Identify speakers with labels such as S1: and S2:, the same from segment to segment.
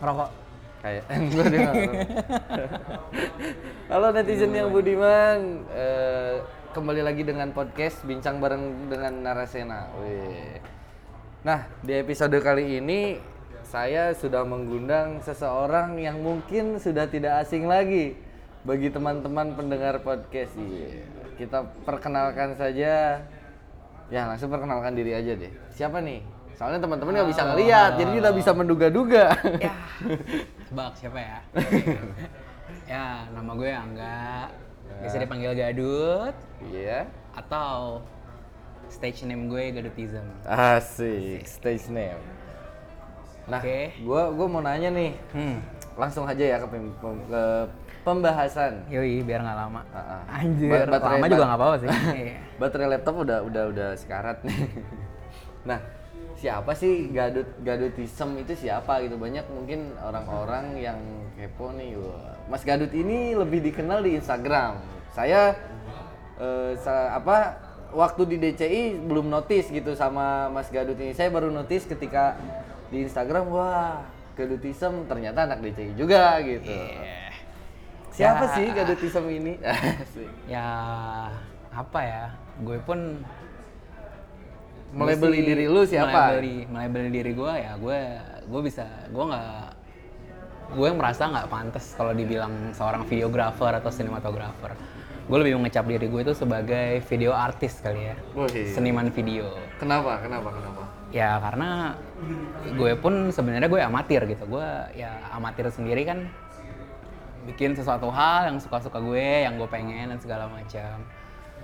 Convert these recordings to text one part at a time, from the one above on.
S1: Rokok.
S2: Kayak ngerokok. Halo netizen yang budiman, eh, kembali lagi dengan podcast bincang bareng dengan Narasena. Wih. Nah di episode kali ini saya sudah mengundang seseorang yang mungkin sudah tidak asing lagi bagi teman-teman pendengar podcast. Iya. Kita perkenalkan saja. Ya langsung perkenalkan diri aja deh. Siapa nih? Soalnya teman-teman nggak bisa ngeliat, jadi kita bisa menduga-duga.
S1: Ya. Tebak siapa ya? ya, nama gue Angga. Bisa dipanggil Gadut
S2: Iya.
S1: atau stage name gue Gadutism.
S2: Asik, stage name. Nah,
S1: Oke.
S2: gua gua mau nanya nih,
S1: Hmm.
S2: langsung aja ya ke, pem- pem- ke pembahasan.
S1: Yoi, biar nggak lama.
S2: Ah, ah.
S1: Anjir,
S2: Ba- baterai-
S1: lama juga nggak apa-apa sih. Iya.
S2: Baterai laptop udah udah udah sekarat nih. nah, siapa sih gadut gadutism itu siapa gitu? Banyak mungkin orang-orang yang kepo nih. Wah, Mas Gadut ini lebih dikenal di Instagram. Saya eh, sa- apa waktu di DCI belum notice gitu sama Mas Gadut ini. Saya baru notice ketika di Instagram, wah, Gadutism ternyata anak DCI juga gitu.
S1: Iya.
S2: Siapa
S1: Ya.
S2: sih Gadutism ini?
S1: Ya, apa ya? Gue pun Sih
S2: diri lu siapa?
S1: Melabeli, melabeli diri gue ya gue gue bisa gue nggak gue merasa nggak pantas kalau dibilang seorang videographer atau sinematografer. Gue lebih mengecap diri gue itu sebagai video artis kali ya,
S2: Wih.
S1: seniman video.
S2: Kenapa? Kenapa? Kenapa?
S1: Ya karena gue pun sebenarnya gue amatir gitu. Gue ya amatir sendiri kan bikin sesuatu hal yang suka-suka gue, yang gue pengen dan segala macam.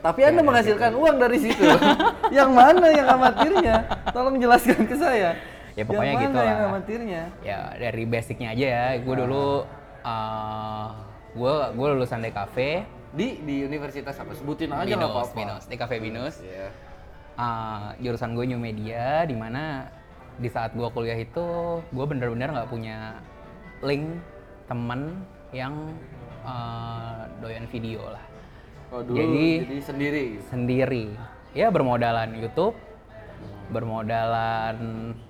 S2: Tapi Anda menghasilkan uang dari situ. yang mana yang amatirnya? Tolong jelaskan ke saya.
S1: Ya, pokoknya
S2: yang
S1: gitu
S2: mana yang
S1: lah.
S2: amatirnya?
S1: ya dari basicnya aja ya gue dulu uh, gue gue lulusan DKV
S2: Di di universitas apa? Sebutin aja
S1: Binus
S2: apa-apa.
S1: Binus DKV Binus
S2: Iya.
S1: Uh, jurusan gue new media di mana di saat gue kuliah itu gue bener-bener nggak punya link temen yang uh, doyan video lah
S2: Oh, dulu
S1: Jadi-
S2: jadi, sendiri.
S1: sendiri ya bermodalan YouTube bermodalan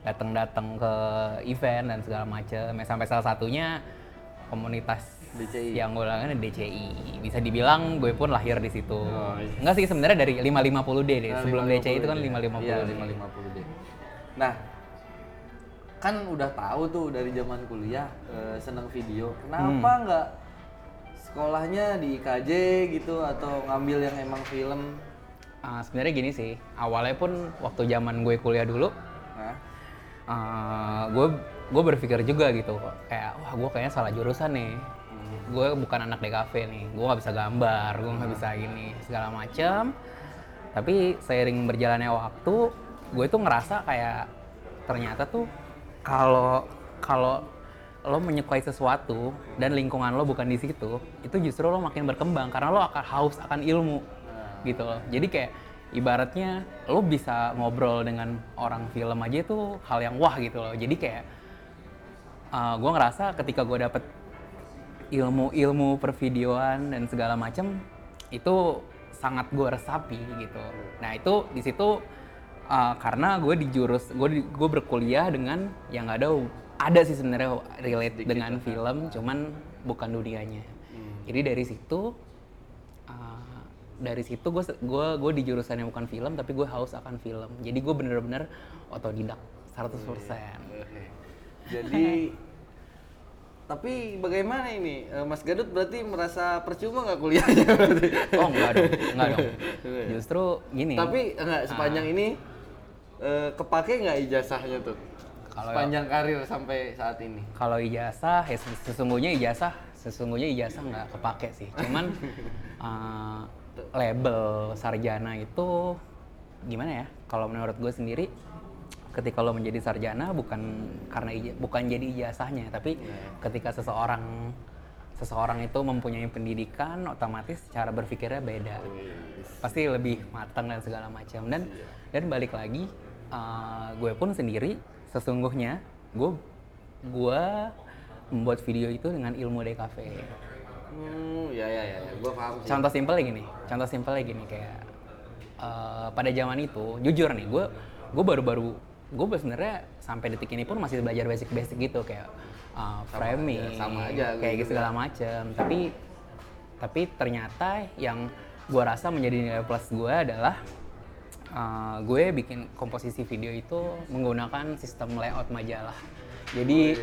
S1: datang-datang ke event dan segala macam ya, sampai salah satunya komunitas
S2: DCI.
S1: yang gue langganan DCI bisa dibilang gue pun lahir di situ
S2: Oh, iya.
S1: enggak sih sebenarnya dari 550D deh
S2: Nah,
S1: sebelum
S2: 550
S1: DCI itu kan
S2: deh.
S1: 550
S2: Iya, 550 deh. Nah, kan udah tahu tuh dari zaman kuliah eh, seneng video. Kenapa
S1: Hmm.
S2: nggak sekolahnya di IKJ gitu atau ngambil yang emang film?
S1: Ah, sebenarnya gini sih awalnya pun waktu zaman gue kuliah dulu
S2: Nah,
S1: eh, gue gue berpikir juga gitu kayak wah gue kayaknya salah jurusan nih. Gue bukan anak DKV nih gue nggak bisa gambar gue nggak bisa ini segala macem. Tapi seiring berjalannya waktu gue tuh ngerasa kayak ternyata tuh kalau kalau lo menyukai sesuatu dan lingkungan lo bukan di situ itu justru lo makin berkembang karena lo akan haus akan ilmu gitu loh. Jadi kayak ibaratnya lo bisa ngobrol dengan orang film aja itu hal yang wah gitu loh. Jadi kayak gue ngerasa ketika gue dapet ilmu-ilmu pervideoan dan segala macam itu sangat gue resapi gitu. Nah itu di situ uh, karena gue di jurus gue gue berkuliah dengan yang ada ada sih sebenarnya relate dengan film cuman bukan dunianya. Jadi dari situ uh, dari situ gue gue gue di jurusan yang bukan film tapi gue haus akan film. Jadi gue bener-bener otodidak 100%
S2: Oke. Jadi tapi bagaimana ini? Eh, Mas Gadut berarti merasa percuma nggak kuliahnya? Berarti?
S1: oh enggak dong enggak dong. Justru gini.
S2: Tapi enggak sepanjang ini eh, kepake nggak ijazahnya tuh?
S1: Kalau-
S2: sepanjang karir sampai saat ini.
S1: kalau ijazah ya ses- sesungguhnya ijazah sesungguhnya ijazah nggak kepake sih. Cuman uh, label sarjana itu gimana ya? Kalau menurut gue sendiri ketika lo menjadi sarjana bukan karena ija- bukan jadi ijazahnya tapi ketika seseorang seseorang itu mempunyai pendidikan otomatis cara berpikirnya beda. Pasti lebih matang dan segala macam. Dan dan balik lagi uh, gue pun sendiri sesungguhnya gue gue membuat video itu dengan ilmu DKV
S2: Hmm, ya ya ya, ya. gue paham sih.
S1: contoh simpelnya gini contoh simpelnya gini kayak uh, pada zaman itu jujur nih gue gue baru-baru gue sebenarnya sampai detik ini pun masih belajar basic-basic gitu kayak uh, framing,
S2: aja, sama aja
S1: kayak
S2: gitu
S1: gitu segala macam. Tapi tapi ternyata yang gue rasa menjadi nilai plus gue adalah uh, gue bikin komposisi video itu menggunakan sistem layout majalah. Jadi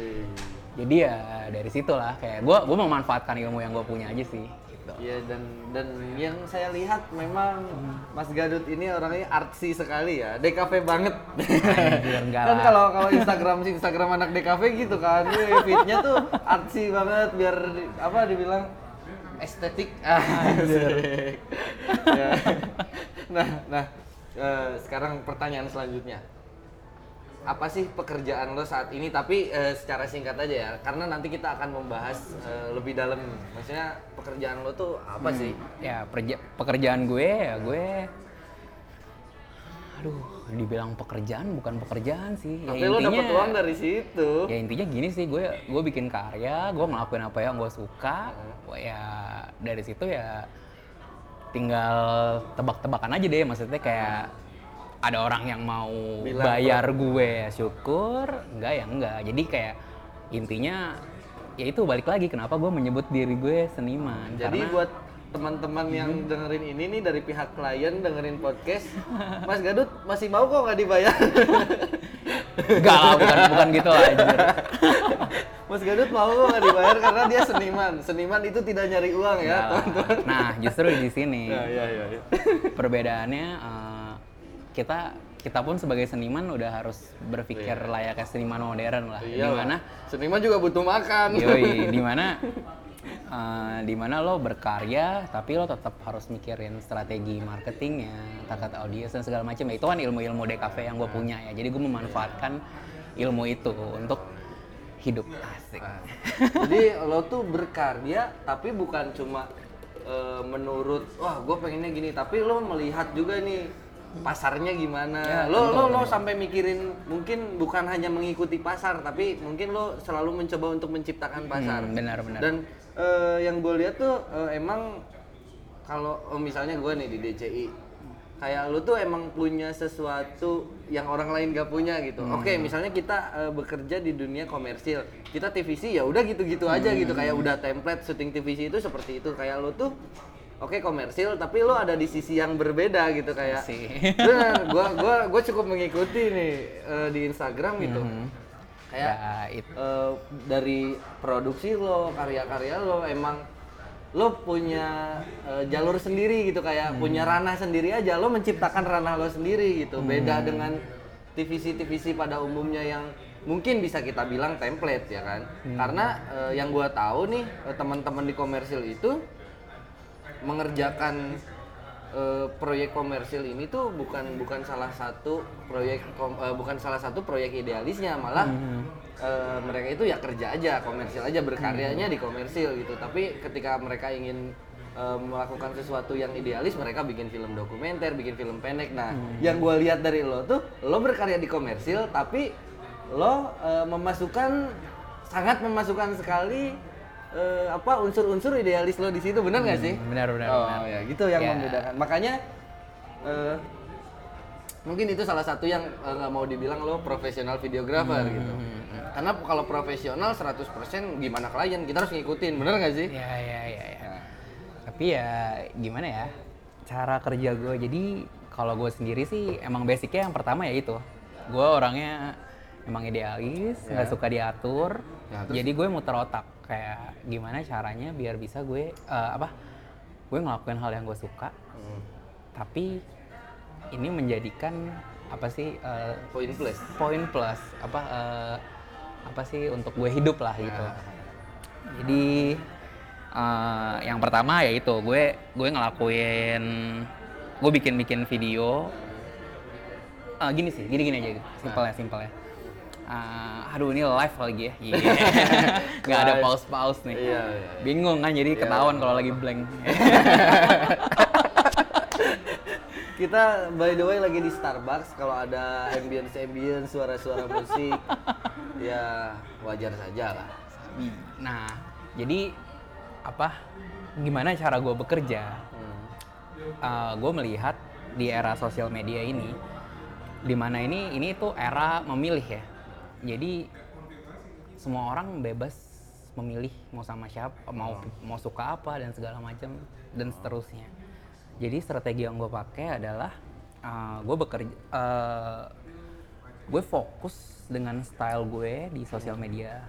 S1: jadi ya dari situlah kayak gue gue memanfaatkan ilmu yang gue punya aja sih. Gitu.
S2: Iya dan dan yang saya lihat memang Mas Gadut ini orangnya artsy sekali ya, DKV banget.
S1: Anjir,
S2: kan kalau kalau Instagram sih Instagram anak DKV gitu kan, feednya tuh artsy banget biar apa dibilang estetik. Anjir. Ya. Nah, nah eh, sekarang pertanyaan selanjutnya. Apa sih pekerjaan lo saat ini? Tapi eh, secara singkat aja ya, karena nanti kita akan membahas eh, lebih dalam. Maksudnya pekerjaan lo tuh apa sih?
S1: ya perja- pekerjaan gue ya gue aduh dibilang pekerjaan bukan pekerjaan sih ya
S2: Tapi lo dapet uang dari situ.
S1: ya intinya gini sih gue gue bikin karya gue ngelakuin apa yang gue suka Wah, ya dari situ ya tinggal tebak-tebakan aja deh maksudnya kayak ada orang yang mau
S2: Bilang,
S1: bayar gue ya syukur enggak ya enggak. Jadi kayak intinya ya itu balik lagi kenapa gue menyebut diri gue seniman?
S2: Jadi
S1: karena
S2: buat teman-teman yang dengerin ini nih dari pihak klien dengerin podcast, Mas Gadut masih mau kok nggak dibayar?
S1: enggak lah bukan bukan gitu lah anjir.
S2: Mas Gadut mau kok nggak dibayar karena dia seniman. Seniman itu tidak nyari uang ya, teman-teman.
S1: nah justru di sini
S2: Ya, ya, ya, ya.
S1: perbedaannya eh, kita kita pun sebagai seniman udah harus berpikir layaknya seniman modern lah
S2: Iya
S1: di
S2: mana seniman juga butuh makan.
S1: yoi di mana eh, di mana lo berkarya tapi lo tetap harus mikirin strategi marketingnya target audiens dan segala macam. Ya itu kan ilmu-ilmu DKV yang gue punya ya. Jadi gue memanfaatkan ilmu itu untuk hidup. Asik.
S2: Nah, Jadi lo tuh berkarya tapi bukan cuma eh, menurut wah gue pengennya gini. Tapi lo melihat juga nih pasarnya gimana.
S1: Ya,
S2: lo
S1: tentu,
S2: lo lo sampai mikirin mungkin bukan hanya mengikuti pasar tapi mungkin lo selalu mencoba untuk menciptakan pasar.
S1: Hmm, benar-benar.
S2: Dan eh, yang gue lihat tuh eh, emang kalau oh, misalnya gue nih di DCI kayak lu tuh emang punya sesuatu yang orang lain gak punya gitu. Oke, misalnya kita eh, bekerja di dunia komersil, kita TVC ya udah gitu-gitu aja gitu. Kayak udah template syuting TVC itu seperti itu. Kayak lu tuh oke komersil tapi lu ada di sisi yang berbeda gitu kayak bener gua gua gua cukup mengikuti nih eh, di Instagram gitu kayak
S1: ya itu.
S2: eh, dari produksi lo, karya-karya lo emang lo punya eh, jalur sendiri gitu kayak punya ranah sendiri aja. Lo menciptakan ranah lo sendiri gitu. Beda dengan TVC TVC pada umumnya yang mungkin bisa kita bilang template ya kan? Karena eh, yang gua tahu nih teman-teman di komersil itu mengerjakan eh, proyek komersil ini tuh bukan bukan salah satu proyek kom- eh, bukan salah satu proyek idealisnya malah eh, mereka itu ya kerja aja komersil aja berkaryanya di komersil gitu. Tapi ketika mereka ingin eh, melakukan sesuatu yang idealis mereka bikin film dokumenter bikin film pendek. Nah yang gue lihat dari lo tuh lo berkarya di komersil tapi lo eh, memasukkan sangat memasukkan sekali eh, apa unsur-unsur idealis lo di situ benar nggak sih?
S1: benar benar
S2: oh
S1: benar.
S2: ya gitu yang
S1: Ya.
S2: membedakan. Makanya eh, mungkin itu salah satu yang eh, nggak mau dibilang lo profesional videographer
S1: Hmm,
S2: gitu. Karena kalau profesional 100% gimana klien kita harus ngikutin, bener nggak sih?
S1: Ya, ya, ya, ya. Tapi ya gimana ya? Cara kerja gue. Jadi kalau gue sendiri sih emang basicnya yang pertama ya itu. Gue orangnya emang idealis, nggak suka diatur.
S2: Ya, terus?
S1: Jadi gue muter otak kayak gimana caranya biar bisa gue eh, apa? Gue ngelakuin hal yang gue suka.
S2: Hmm.
S1: Tapi ini menjadikan apa sih eh,
S2: Poin plus.
S1: poin plus apa eh, apa sih untuk gue hidup lah gitu.
S2: Ya.
S1: Jadi eh, yang pertama ya itu gue gue ngelakuin gue bikin bikin video Eh, gini sih gini gini aja simpel ya simpel Eh, aduh ini live lagi ya, Iya. nggak ada pause pause nih.
S2: Iya, iya, iya.
S1: Bingung kan jadi ketahuan kalau lagi blank.
S2: Kita by the way lagi di Starbucks kalau ada ambience ambience suara-suara musik ya wajar saja lah.
S1: Nah, jadi apa? Gimana cara gue bekerja?
S2: Hmm.
S1: gue melihat di era sosial media ini, di mana ini ini tuh era memilih ya. Jadi semua orang bebas memilih mau sama siapa mau mau suka apa dan segala macam dan seterusnya. Jadi strategi yang gue pakai adalah gue bekerja uh, gue fokus dengan style gue di sosial media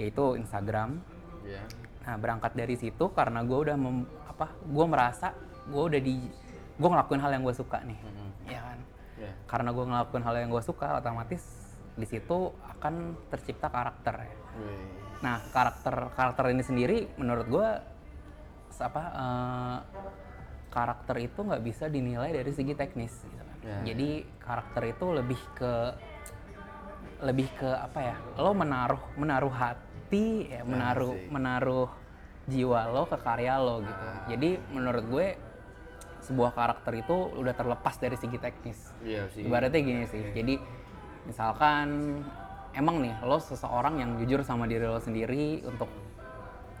S1: yaitu Instagram.
S2: Iya.
S1: Nah berangkat dari situ karena gue udah mem, apa gue merasa gue udah di gue ngelakuin hal yang gue suka nih, ya kan?
S2: Iya.
S1: Karena gue ngelakuin hal yang gue suka, otomatis di situ akan tercipta karakter. ya.
S2: Wih.
S1: Nah karakter karakter ini sendiri menurut gue apa eh, karakter itu nggak bisa dinilai dari segi teknis. Gitu kan.
S2: Ya.
S1: Jadi karakter itu lebih ke lebih ke apa ya? Lo menaruh menaruh hati, ya, menaruh
S2: asik.
S1: menaruh jiwa lo ke karya lo gitu. Jadi menurut gue sebuah karakter itu udah terlepas dari segi teknis.
S2: Iya sih.
S1: Ibaratnya gini sih. Jadi misalkan emang nih lo seseorang yang jujur sama diri lo sendiri untuk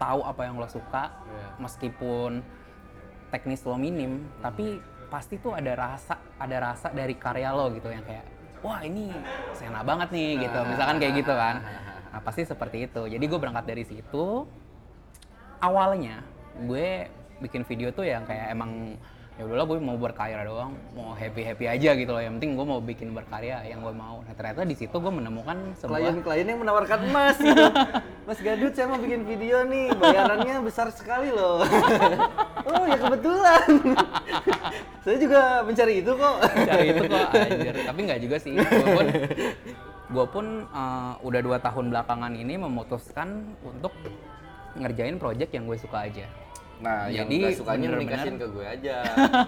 S1: tahu apa yang lo suka
S2: Iya.
S1: meskipun teknis lo minim, tapi pasti tuh ada rasa ada rasa dari karya lo gitu yang kayak wah ini sena banget nih gitu. Misalkan kayak gitu kan. Nah, pasti seperti itu. Jadi gue berangkat dari situ awalnya gue bikin video tuh yang kayak emang ya udahlah gue mau berkarya doang mau happy happy aja gitu loh yang penting gue mau bikin berkarya yang gue mau nah ternyata di situ gue menemukan sebuah
S2: Klien-klien yang menawarkan emas gitu. Mas Gadut saya mau bikin video nih, bayarannya besar sekali loh. oh ya kebetulan. saya juga mencari itu kok.
S1: cari itu kok anjir tapi nggak juga sih gue pun gue pun eh, udah dua tahun belakangan ini memutuskan untuk ngerjain project yang gue suka aja
S2: Nah, yang
S1: Jadi,
S2: nggak sukanya
S1: bener-bener-
S2: nikasin ke gue aja.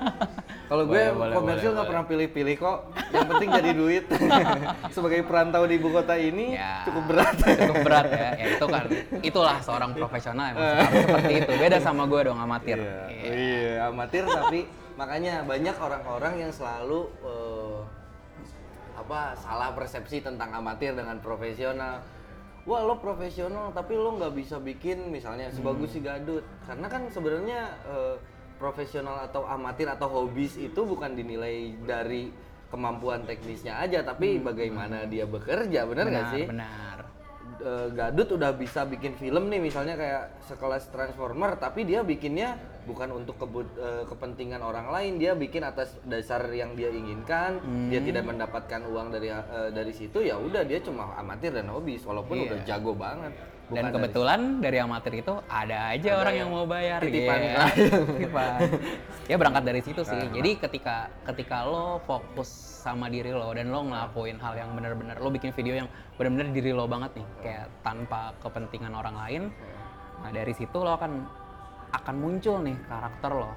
S2: Kalau gue
S1: Boleh,
S2: komersil nggak pernah pilih-pilih kok. Yang penting jadi duit. Sebagai perantau di ibu kota ini
S1: Ya,
S2: cukup berat.
S1: cukup berat ya ya itu kan itulah seorang profesional emang seperti itu beda sama gue dong amatir
S2: Iya,
S1: Iya.
S2: iya, amatir tapi makanya banyak orang-orang yang selalu eh, apa salah persepsi tentang amatir dengan profesional. Wah lo profesional tapi lo nggak bisa bikin misalnya sebagus si Gadut. Karena kan sebenarnya eh, profesional atau amatir atau hobis itu bukan dinilai dari kemampuan teknisnya aja tapi bagaimana dia bekerja benar nggak sih?
S1: benar
S2: eh, Gadut udah bisa bikin film nih misalnya kayak sekelas Transformer tapi dia bikinnya bukan untuk kebut- eh, kepentingan orang lain dia bikin atas dasar yang dia inginkan dia
S1: Hmm.
S2: tidak mendapatkan uang dari eh, dari situ ya udah dia cuma amatir dan hobis walaupun
S1: Iya.
S2: udah jago banget
S1: dan
S2: dari-
S1: kebetulan dari amatir itu ada aja orang yang mau bayar
S2: titipan.
S1: Titipan. ya berangkat dari situ sih jadi ketika ketika lo fokus sama diri lo dan lo ngelakuin hal yang bener-bener lo bikin video yang bener-bener diri lo banget nih kayak tanpa kepentingan orang lain nah dari situ lo akan akan muncul nih karakter lo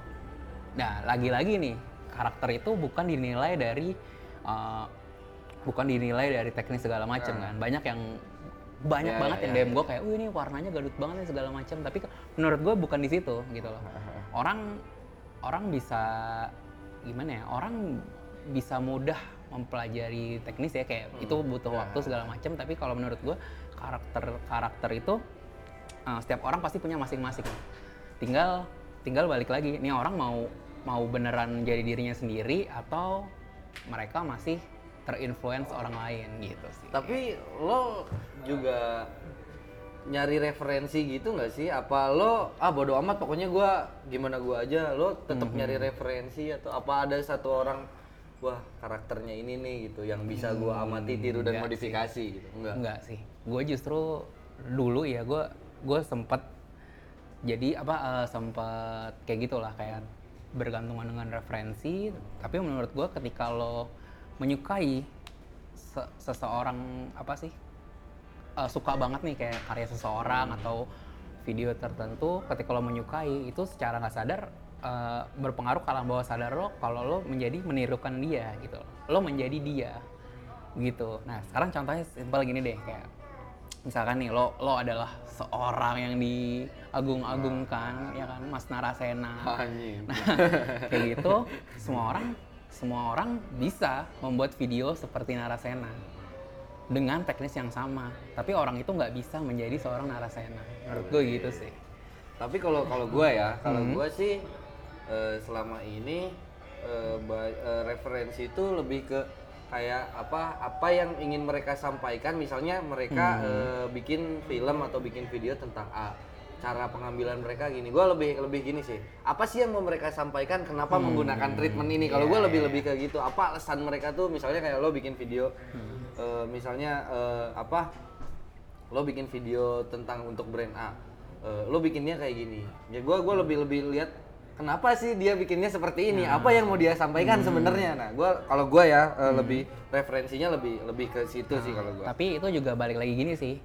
S1: nah lagi-lagi nih karakter itu bukan dinilai dari uh, bukan dinilai dari teknis segala macam kan banyak yang banyak
S2: Ya,
S1: banget
S2: ya,
S1: yang
S2: ya,
S1: DM gue kayak, wih ini warnanya gadut banget nih segala macam. Tapi menurut gue bukan di situ gitu loh. Orang orang bisa gimana ya? Orang bisa mudah mempelajari teknis ya kayak itu butuh waktu segala macam. Tapi kalau menurut gue karakter karakter itu uh, setiap orang pasti punya masing-masing. Tinggal tinggal balik lagi. Nih orang mau mau beneran jadi dirinya sendiri atau mereka masih terinfluence orang lain gitu sih.
S2: tapi lo juga nyari referensi gitu nggak sih apa lo ah bodo amat pokoknya gua gimana gua aja lo tetap nyari referensi atau apa ada satu orang wah karakternya ini nih gitu yang bisa gua amati tiru dan
S1: enggak
S2: modifikasi gitu enggak
S1: Enggak sih. Gue justru dulu ya gue gue sempet jadi apa eh, sempet kayak gitulah kayak bergantungan dengan referensi. Tapi menurut gue ketika lo menyukai se- seseorang apa sih eh, suka banget nih kayak karya seseorang atau video tertentu, ketika lo menyukai itu secara nggak sadar eh, berpengaruh ke alam bawah sadar lo kalau lo menjadi menirukan dia gitu. Lo menjadi dia gitu. Nah sekarang contohnya simpel gini deh kayak misalkan nih lo lo adalah seorang yang diagung-agungkan ya kan Mas Narasena. Nah kayak gitu semua orang semua orang bisa membuat video seperti Narasena dengan teknis yang sama. Tapi orang itu nggak bisa menjadi seorang Narasena. Menurut gue gitu sih.
S2: tapi kalau kalau gua ya kalau
S1: Hmm.
S2: gua sih eh, selama ini ba- eh, referensi itu lebih ke kayak apa apa yang ingin mereka sampaikan. Misalnya mereka
S1: Hmm.
S2: eh, bikin film atau bikin video tentang A. Cara pengambilan mereka gini. Gue lebih lebih gini sih. Apa sih yang mau mereka sampaikan? Kenapa
S1: Hmm.
S2: menggunakan treatment ini? Kalau
S1: Iya,
S2: gue lebih lebih ke gitu. Apa alasan mereka tuh? Misalnya kayak lo bikin video
S1: Hmm.
S2: eh, misalnya eh, apa? Lo bikin video tentang untuk brand A. Eh, lo bikinnya kayak gini. Ya gue gua lebih lebih lihat kenapa sih dia bikinnya seperti ini apa yang mau dia sampaikan sebenarnya nah gue kalau gue ya eh, lebih referensinya lebih lebih ke situ sih kalau gue
S1: Tapi itu juga balik lagi gini sih.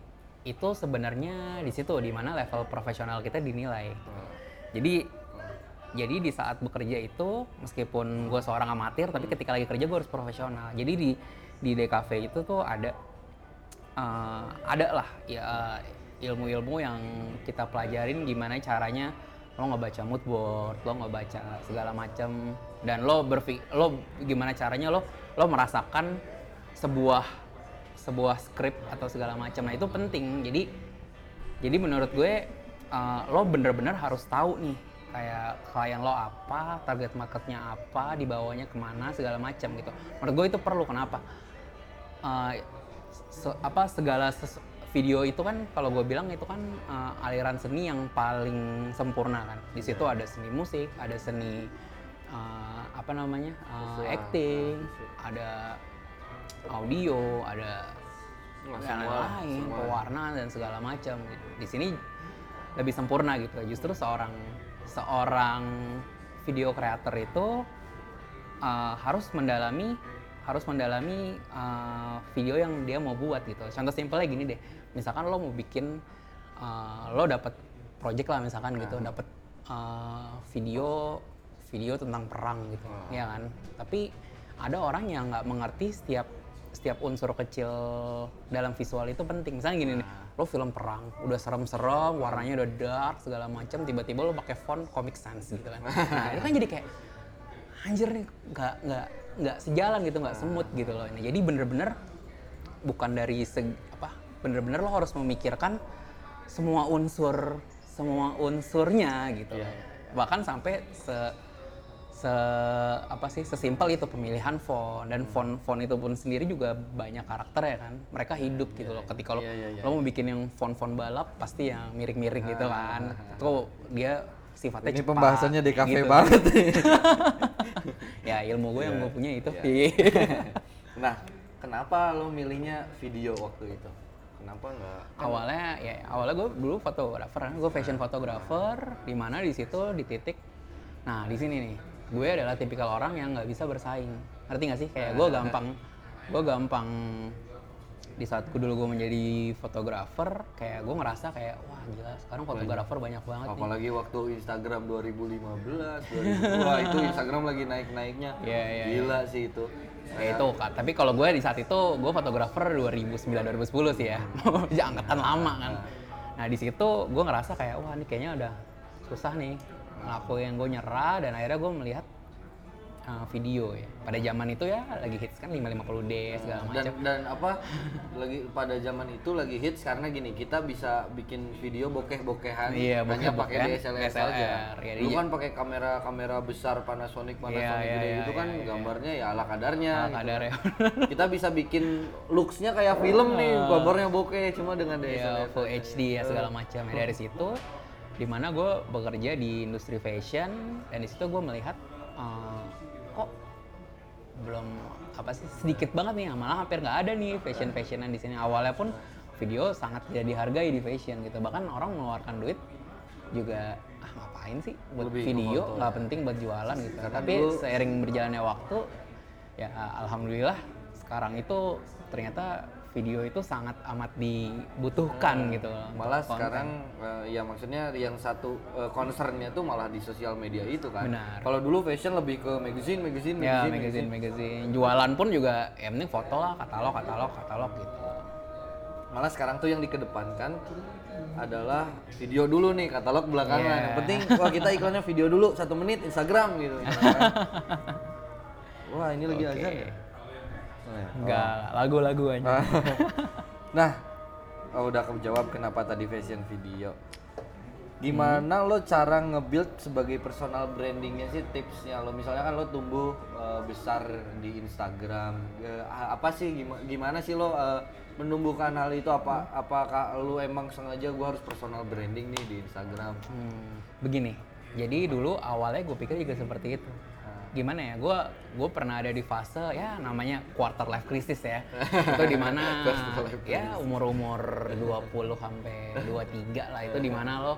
S1: Itu sebenarnya di situ di mana level profesional kita dinilai. Jadi jadi di saat bekerja itu meskipun gue seorang amatir tapi ketika lagi kerja gue harus profesional. Jadi di di DKV itu tuh ada eh, ada lah ya ilmu-ilmu yang kita pelajarin gimana caranya lo ngebaca mood board, lo ngebaca segala macam dan lo berpik lo gimana caranya lo lo merasakan sebuah sebuah skrip atau segala macam. Nah, itu penting. Jadi jadi menurut gue uh, lo bener-bener harus tahu nih kayak klien lo apa, target marketnya apa, dibawanya ke mana segala macam gitu. Menurut gue itu perlu kenapa? Uh, se- apa segala ses- video itu kan kalau gue bilang itu kan uh, aliran seni yang paling sempurna kan. Di situ ada seni musik, ada seni uh, apa namanya uh,
S2: Visual,
S1: acting,
S2: visual.
S1: ada audio, ada
S2: Wah,
S1: yang
S2: semua-
S1: lain,
S2: semua.
S1: pewarna dan segala macam. Di sini lebih sempurna gitu. Justru seorang seorang video creator itu uh, harus mendalami harus mendalami uh, video yang dia mau buat gitu. Contoh simpelnya gini deh. Misalkan lo mau bikin uh, lo dapat project lah misalkan gitu, dapat uh, video video tentang perang gitu, ya kan. Tapi ada orang yang nggak mengerti setiap setiap unsur kecil dalam visual itu penting. Misalnya gini nih, lo film perang, udah serem-serem, warnanya udah dark segala macam, tiba-tiba lo pakai font Comic Sans gitu kan. Nah itu kan jadi kayak anjir nih nggak nggak nggak sejalan gitu nggak semut gitu loh ini jadi bener-bener bukan dari seg, apa bener-bener lo harus memikirkan semua unsur semua unsurnya gitu.
S2: Iya,
S1: bahkan sampai se se apa sih sesimpel itu pemilihan font. Dan font font itu pun sendiri juga banyak karakter ya kan. Mereka hidup gitu loh. ketika lo
S2: Iya, iya, iya.
S1: lo mau bikin yang font-font balap pasti yang miring-miring gitu kan. itu dia sifatnya
S2: ini
S1: cepat,
S2: pembahasannya di kafe
S1: gitu.
S2: banget.
S1: Ya ilmu gue yang gue punya itu.
S2: nah kenapa lo milihnya video waktu itu kenapa nggak
S1: awalnya ya awalnya gue dulu fotografer gue fashion photographer di mana di situ di titik. Nah di sini nih gue adalah tipikal orang yang nggak bisa bersaing. Ngerti nggak sih? Kayak gue gampang gue gampang di saat gue dulu gue menjadi fotografer kayak gue ngerasa kayak wah gila sekarang fotografer banyak banget nih.
S2: Apalagi waktu Instagram 2015 2000, wah itu Instagram lagi naik naiknya
S1: Iya, iya,
S2: gila sih itu
S1: Ya itu kan, tapi kalau gue di saat itu gue fotografer 2009-2010 sih ya, Ya, angkatan lama kan. Nah di situ gue ngerasa kayak wah ini kayaknya udah susah nih ngelakuin. Gue nyerah dan akhirnya gue melihat uh, video ya. Pada zaman itu ya lagi hits kan 550D segala
S2: dan
S1: macam.
S2: dan apa lagi pada zaman itu lagi hits karena gini kita bisa bikin video bokeh-bokehan
S1: Iya,
S2: hanya pakai DSLR,
S1: ya,
S2: Lu
S1: iya.
S2: kan pakai kamera-kamera besar Panasonic Panasonic
S1: iya,
S2: gede
S1: iya,
S2: gitu kan
S1: iya, iya.
S2: gambarnya ya ala kadarnya.
S1: Ala
S2: gitu.
S1: kadar ya.
S2: kita bisa bikin looksnya kayak film nih, gambarnya bokeh cuma dengan DSLR.
S1: ya, full HD ya segala macam. Ya, dari situ di mana gue bekerja di industri fashion dan di situ gue melihat eh, kok belum apa sih sedikit banget nih malah hampir nggak ada nih fashion fashionan di sini. Awalnya pun video sangat tidak dihargai di fashion gitu. Bahkan orang mengeluarkan duit juga ah ngapain sih buat
S2: Lebih
S1: video? nggak penting buat jualan gitu.
S2: Karena
S1: tapi
S2: dulu-
S1: seiring berjalannya waktu ya alhamdulillah sekarang itu ternyata video itu sangat amat dibutuhkan gitu loh.
S2: Hmm. Malah
S1: Konten.
S2: sekarang eh, ya maksudnya yang satu eh, concernnya tuh malah di sosial media itu kan.
S1: Benar.
S2: Kalau dulu fashion lebih ke magazine, magazine,
S1: ya
S2: magazine,
S1: magazine magazine jualan pun juga ya penting foto lah katalog katalog katalog gitu
S2: Malah sekarang tuh yang dikedepankan adalah video dulu nih katalog belakangan.
S1: Yeah.
S2: Yang penting wah kita iklannya video dulu satu menit Instagram gitu. wah ini lagi
S1: Oke.
S2: azan ya. Oh, ya.
S1: enggak lagu-lagu aja
S2: nah, oh, udah kejawab kenapa tadi fashion video. Gimana lo cara nge-build sebagai personal brandingnya sih tipsnya lo? Misalnya kan lo tumbuh eh, besar di Instagram, Eh, apa sih gimana, gimana sih lo eh, menumbuhkan hal itu? Apa apakah lo emang sengaja gue harus personal branding nih di Instagram?
S1: Hmm, begini, jadi dulu awalnya gue pikir juga seperti itu. Gimana ya, gue gue pernah ada di fase ya namanya quarter life crisis ya. itu di mana ya umur-umur 20 sampai 23 lah itu di mana lo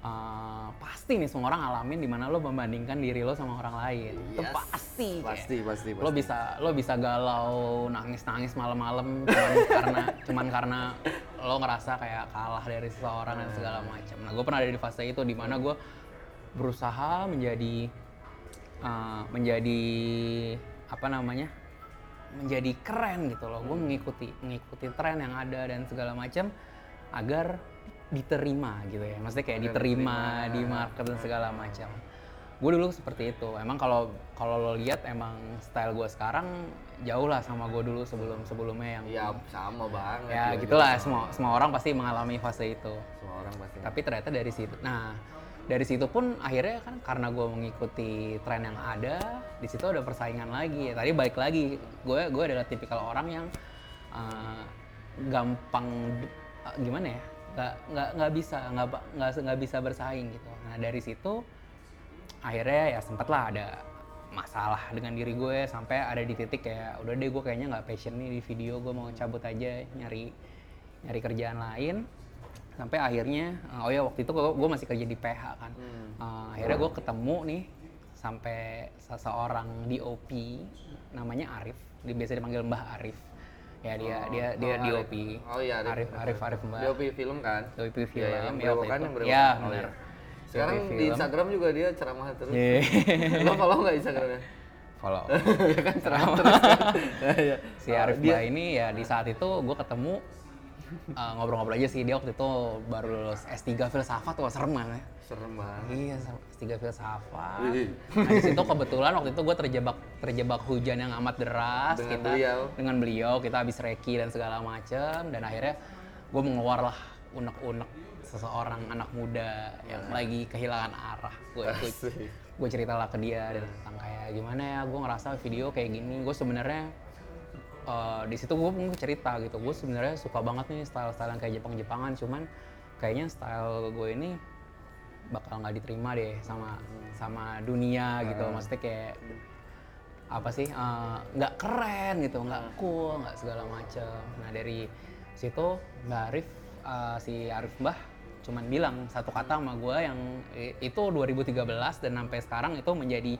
S1: uh, pasti nih semua orang alamin di mana lo membandingkan diri lo sama orang lain. Itu
S2: Yes.
S1: pasti. kayak
S2: Pasti, pasti,
S1: Lo
S2: pasti.
S1: bisa lo bisa galau nangis-nangis malam-malam cuman karena cuman karena lo ngerasa kayak kalah dari seseorang dan segala macam. Nah, gue pernah ada di fase itu di mana gue berusaha menjadi uh, menjadi apa namanya? menjadi keren gitu loh. Gue mengikuti mengikuti tren yang ada dan segala macam agar diterima gitu ya. Maksudnya kayak
S2: Agar
S1: diterima
S2: diterima.
S1: di market dan segala macam. Gue dulu seperti itu. Emang kalau kalau lo lihat emang style gue sekarang jauh lah sama gue dulu sebelum sebelumnya yang
S2: Ya sama banget.
S1: ya gitulah
S2: juga.
S1: semua semua orang pasti mengalami fase itu.
S2: Semua orang pasti.
S1: Tapi ternyata dari situ, nah dari situ pun akhirnya kan karena gue mengikuti tren yang ada, di situ ada persaingan lagi. Tadi balik lagi, gue gue adalah tipikal orang yang uh, gampang uh, gimana ya, nggak nggak nggak bisa nggak nggak nggak bisa bersaing gitu. Nah dari situ akhirnya ya sempatlah ada masalah dengan diri gue sampai ada di titik kayak udah deh gue kayaknya nggak passion nih di video gue mau cabut aja nyari nyari kerjaan lain sampai akhirnya eh, oh ya waktu itu gue masih kerja di PH kan Eh, akhirnya gue ketemu nih sampai seseorang DOP namanya Arif dia biasa dipanggil Mbah Arif ya dia dia dia
S2: Oh,
S1: DOP.
S2: Oh iya, Arif.
S1: Arif Arif Mbah
S2: DOP film kan?
S1: DOP
S2: Iya,
S1: film
S2: yang
S1: ya waktu
S2: berewokan,
S1: itu.
S2: yang
S1: ya
S2: Oh,
S1: benar
S2: iya. Sekarang
S1: DOP
S2: di
S1: film.
S2: Instagram juga dia ceramah terus.
S1: Iya.
S2: Lo follow nggak Instagramnya?
S1: follow
S2: ya kan ceramah terus kan? Iya.
S1: si
S2: Oh,
S1: Arif Mbah ini ya di saat itu gue ketemu uh, ngobrol-ngobrol aja sih dia waktu itu baru lulus S3 filsafat wah serem ya
S2: serem banget.
S1: Iya, sama S3 filsafat. Nah, di situ kebetulan waktu itu gue terjebak terjebak hujan yang amat deras.
S2: Dengan
S1: kita
S2: beliau.
S1: dengan beliau kita habis reki dan segala macem dan akhirnya gue mengeluar lah unek-unek seseorang anak muda yang lagi kehilangan arah. Gue gue cerita lah ke dia dan tentang kayak gimana ya gue ngerasa video kayak gini. Gue sebenarnya eh, di situ gue pun cerita gitu. Gue sebenarnya suka banget nih style-style yang kayak Jepang-Jepangan cuman kayaknya style gue ini bakal nggak diterima deh sama sama dunia gitu. Maksudnya kayak apa sih eh, nggak keren gitu nggak cool nggak segala macem. Nah dari situ mbak Arif eh, si Arif Mbah cuman bilang satu kata sama gue yang itu 2013 dan sampai sekarang itu menjadi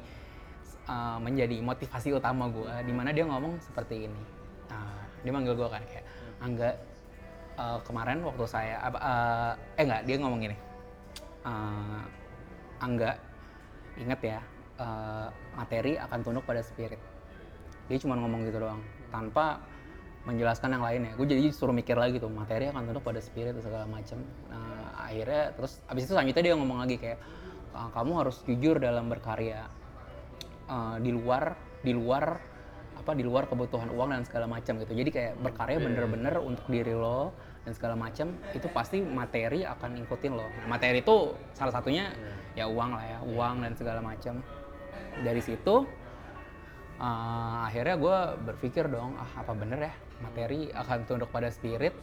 S1: eh, menjadi motivasi utama gue di mana dia ngomong seperti ini. Nah, dia manggil gue kan kayak angga eh, kemarin waktu saya apa eh, eh nggak dia ngomong gini eh, Angga ingat ya eh, materi akan tunduk pada spirit. Dia cuma ngomong gitu doang tanpa menjelaskan yang lainnya. Gue jadi suruh mikir lagi tuh materi akan tunduk pada spirit dan segala macam nah akhirnya terus abis itu selanjutnya dia ngomong lagi kayak "Ah, kamu harus jujur dalam berkarya Eh, di luar di luar apa di luar kebutuhan uang dan segala macam gitu. Jadi kayak berkarya bener-bener untuk diri lo dan segala macam itu pasti materi akan ngikutin lo. Nah, materi itu salah satunya ya uang lah ya uang dan segala macam. Dari situ eh, akhirnya gue berpikir dong ah apa bener ya materi akan tunduk pada spirit.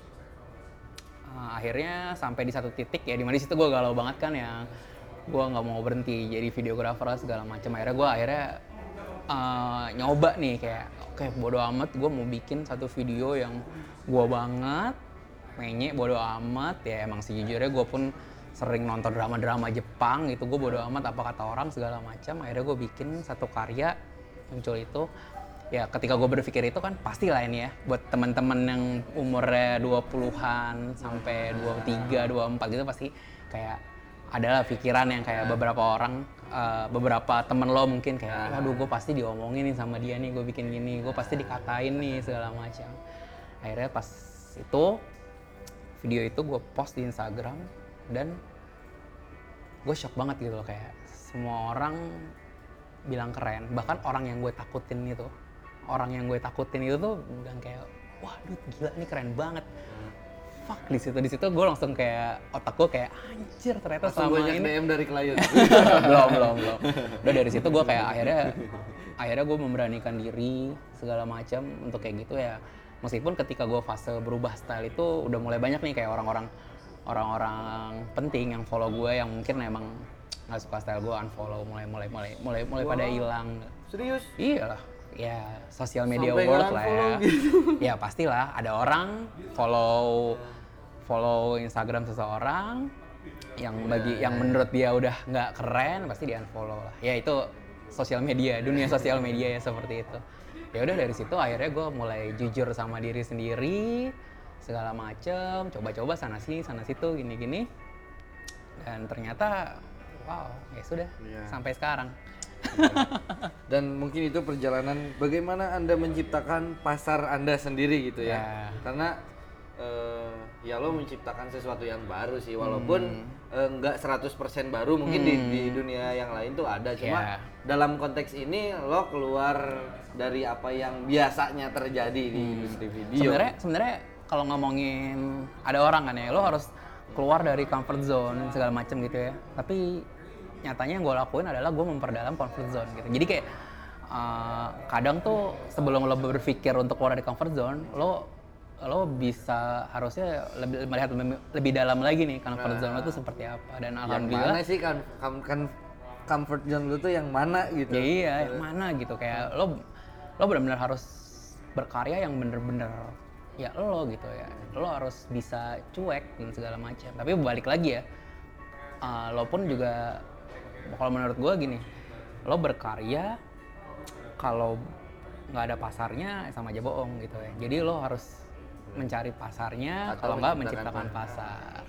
S1: Eh, akhirnya sampai di satu titik ya di mana di situ gue galau banget kan ya gue nggak mau berhenti jadi videografer segala macam. Akhirnya gue akhirnya eh, nyoba nih kayak oke bodo amat gue mau bikin satu video yang gue banget menye bodo amat. Ya emang sejujurnya gue pun sering nonton drama-drama Jepang gitu. Gue bodo amat apa kata orang segala macam. Akhirnya gue bikin satu karya muncul itu. Ya ketika gue berpikir itu kan pasti lah ini ya buat teman-teman yang umurnya 20-an sampai 23, 24 gitu pasti kayak adalah pikiran yang kayak beberapa orang eh, beberapa temen lo mungkin kayak aduh gue pasti diomongin nih sama dia nih gue bikin gini gue pasti dikatain nih segala macam. Akhirnya pas itu video itu gue post di Instagram dan gue shock banget gitu loh kayak semua orang bilang keren. Bahkan orang yang gue takutin itu orang yang gue takutin itu tuh bilang kayak wah dude gila ini keren banget fuck di situ di situ gue langsung kayak otak gue kayak anjir ternyata
S2: Langsung
S1: selama ini
S2: DM dari klien.
S1: belum belum belum. Udah dari situ gue kayak akhirnya akhirnya gue memberanikan diri segala macam untuk kayak gitu ya. Meskipun ketika gue fase berubah style itu udah mulai banyak nih kayak orang-orang orang-orang penting yang follow gue yang mungkin emang nggak suka style gue unfollow mulai mulai mulai mulai mulai pada hilang.
S2: Serius?
S1: iyalah. Ya sosial media
S2: Sampai
S1: world lah ya.
S2: gitu.
S1: ya pastilah. Ada orang follow follow Instagram seseorang yang bagi yang menurut dia udah nggak keren pasti di unfollow lah ya itu sosial media dunia sosial media ya seperti itu ya udah dari situ akhirnya gue mulai jujur sama diri sendiri segala macem coba-coba sana sini sana situ gini-gini dan ternyata wow ya sudah
S2: Iya.
S1: sampai sekarang
S2: Dan mungkin itu perjalanan bagaimana Anda menciptakan pasar Anda sendiri gitu ya.
S1: Ya.
S2: Karena eh, ya lo menciptakan sesuatu yang baru sih walaupun eh, nggak 100% baru mungkin di, di dunia yang lain tuh ada. Cuma
S1: Ya.
S2: dalam konteks ini lo keluar dari apa yang biasanya terjadi di industri video.
S1: sebenarnya sebenarnya kalau ngomongin ada orang kan ya lo harus keluar dari comfort zone segala macam gitu ya. Tapi nyatanya yang gue lakuin adalah gue memperdalam comfort zone gitu. Jadi kayak uh, kadang tuh sebelum lo berpikir untuk keluar dari comfort zone lo lo bisa harusnya lebih melihat lebih, lebih dalam lagi nih comfort zone lo tuh seperti apa dan
S2: yang
S1: alhamdulillah
S2: mana sih kan, kan, kan comfort zone lo tuh yang mana gitu.
S1: Ya iya, yang mana gitu kayak lo lo benar-benar harus berkarya yang bener-bener ya lo gitu ya. Lo harus bisa cuek dan segala macam. Tapi balik lagi ya, uh, lo pun juga kalau menurut gue gini, lo berkarya kalau nggak ada pasarnya sama aja bohong gitu ya. Jadi lo harus mencari pasarnya,
S2: Atau
S1: kalau nggak
S2: menciptakan
S1: pasar.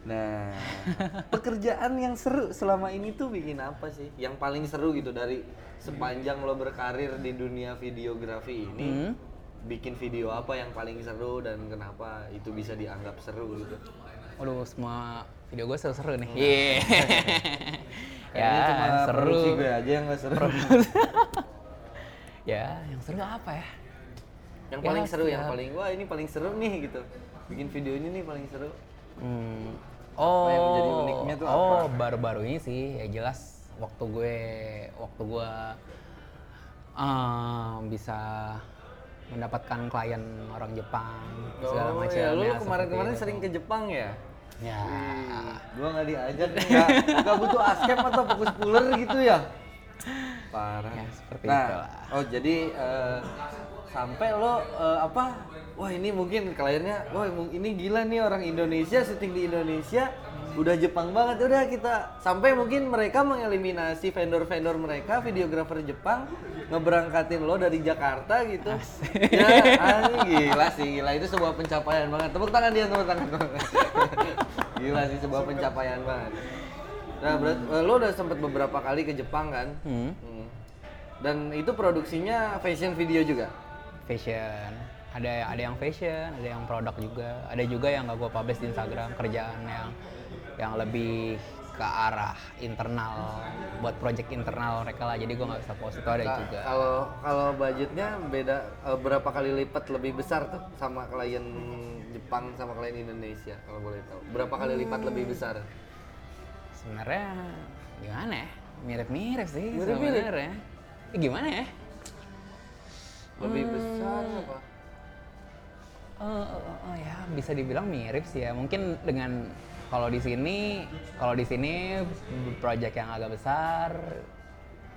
S2: Nah, pekerjaan yang seru selama ini tuh bikin apa sih? Yang paling seru gitu dari sepanjang lo berkarir di dunia videografi ini,
S1: Hmm.
S2: bikin video apa yang paling seru dan kenapa itu bisa dianggap seru gitu?
S1: Waduh, semua video gue seru-seru nih. Iya. ya,
S2: Kayaknya cuma
S1: seru.
S2: gue aja yang gak seru.
S1: Ya, yang seru apa ya?
S2: Yang
S1: Ya,
S2: paling seru, yang
S1: siap.
S2: paling wah ini paling seru nih gitu. Bikin video ini nih paling seru.
S1: Hmm.
S2: Apa yang menjadi
S1: Oh,
S2: uniknya tuh
S1: oh, baru-baru ini sih ya jelas waktu gue waktu gue ah, bisa mendapatkan klien orang Jepang segala
S2: Oh,
S1: macam.
S2: ya, lu
S1: ya,
S2: kemarin-kemarin sering
S1: itu.
S2: ke Jepang ya?
S1: Ya.
S2: Gua nggak diajak nggak nggak butuh askem atau fokus puller gitu ya? Parah.
S1: Ya, seperti
S2: nah,
S1: itulah.
S2: oh jadi eh, sampai lo eh, apa? Wah ini mungkin kliennya, wah ini gila nih orang Indonesia syuting di Indonesia udah Jepang banget. Udah kita sampai mungkin mereka mengeliminasi vendor-vendor mereka videografer Jepang ngeberangkatin lo dari Jakarta gitu. Ya anjing, gila sih gila. Itu sebuah pencapaian banget. Tepuk tangan dia tepuk tangan. Gila sih sebuah pencapaian banget. Nah berarti lo udah sempet beberapa kali ke Jepang kan?
S1: Hmm,
S2: Hmm. dan itu produksinya fashion video juga
S1: fashion. Ada ada yang fashion, ada yang produk juga. Ada juga yang gak gue publish di Instagram kerjaan yang yang lebih ke arah internal buat project internal mereka lah. Jadi gue nggak bisa post itu ada
S2: Ka-
S1: juga.
S2: Kalau kalau budgetnya beda eh, berapa kali lipat lebih besar tuh sama klien Jepang sama klien Indonesia kalau boleh tahu. Berapa kali lipat lebih besar?
S1: Sebenarnya gimana ya? Mirip-mirip sih
S2: Mirip-mirip?
S1: sebenarnya. Eh, gimana ya?
S2: Lebih besar apa?
S1: Eh, eh, eh, ya bisa dibilang mirip sih ya. Mungkin dengan kalau di sini, kalau di sini project yang agak besar,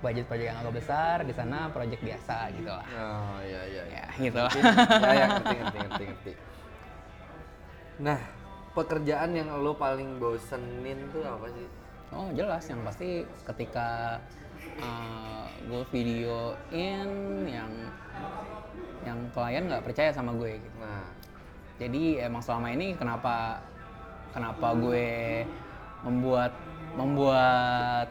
S1: budget project yang agak besar, di sana project biasa gitu lah.
S2: Oh iya iya. iya.
S1: Ya gitu.
S2: ya, ya ngerti ngerti ngerti ngerti. Nah, pekerjaan yang lo paling bosenin tuh apa sih?
S1: Oh jelas, yang pasti ketika uh, gue videoin yang yang klien nggak percaya sama gue gitu.
S2: Nah,
S1: Jadi emang selama ini kenapa kenapa gue membuat membuat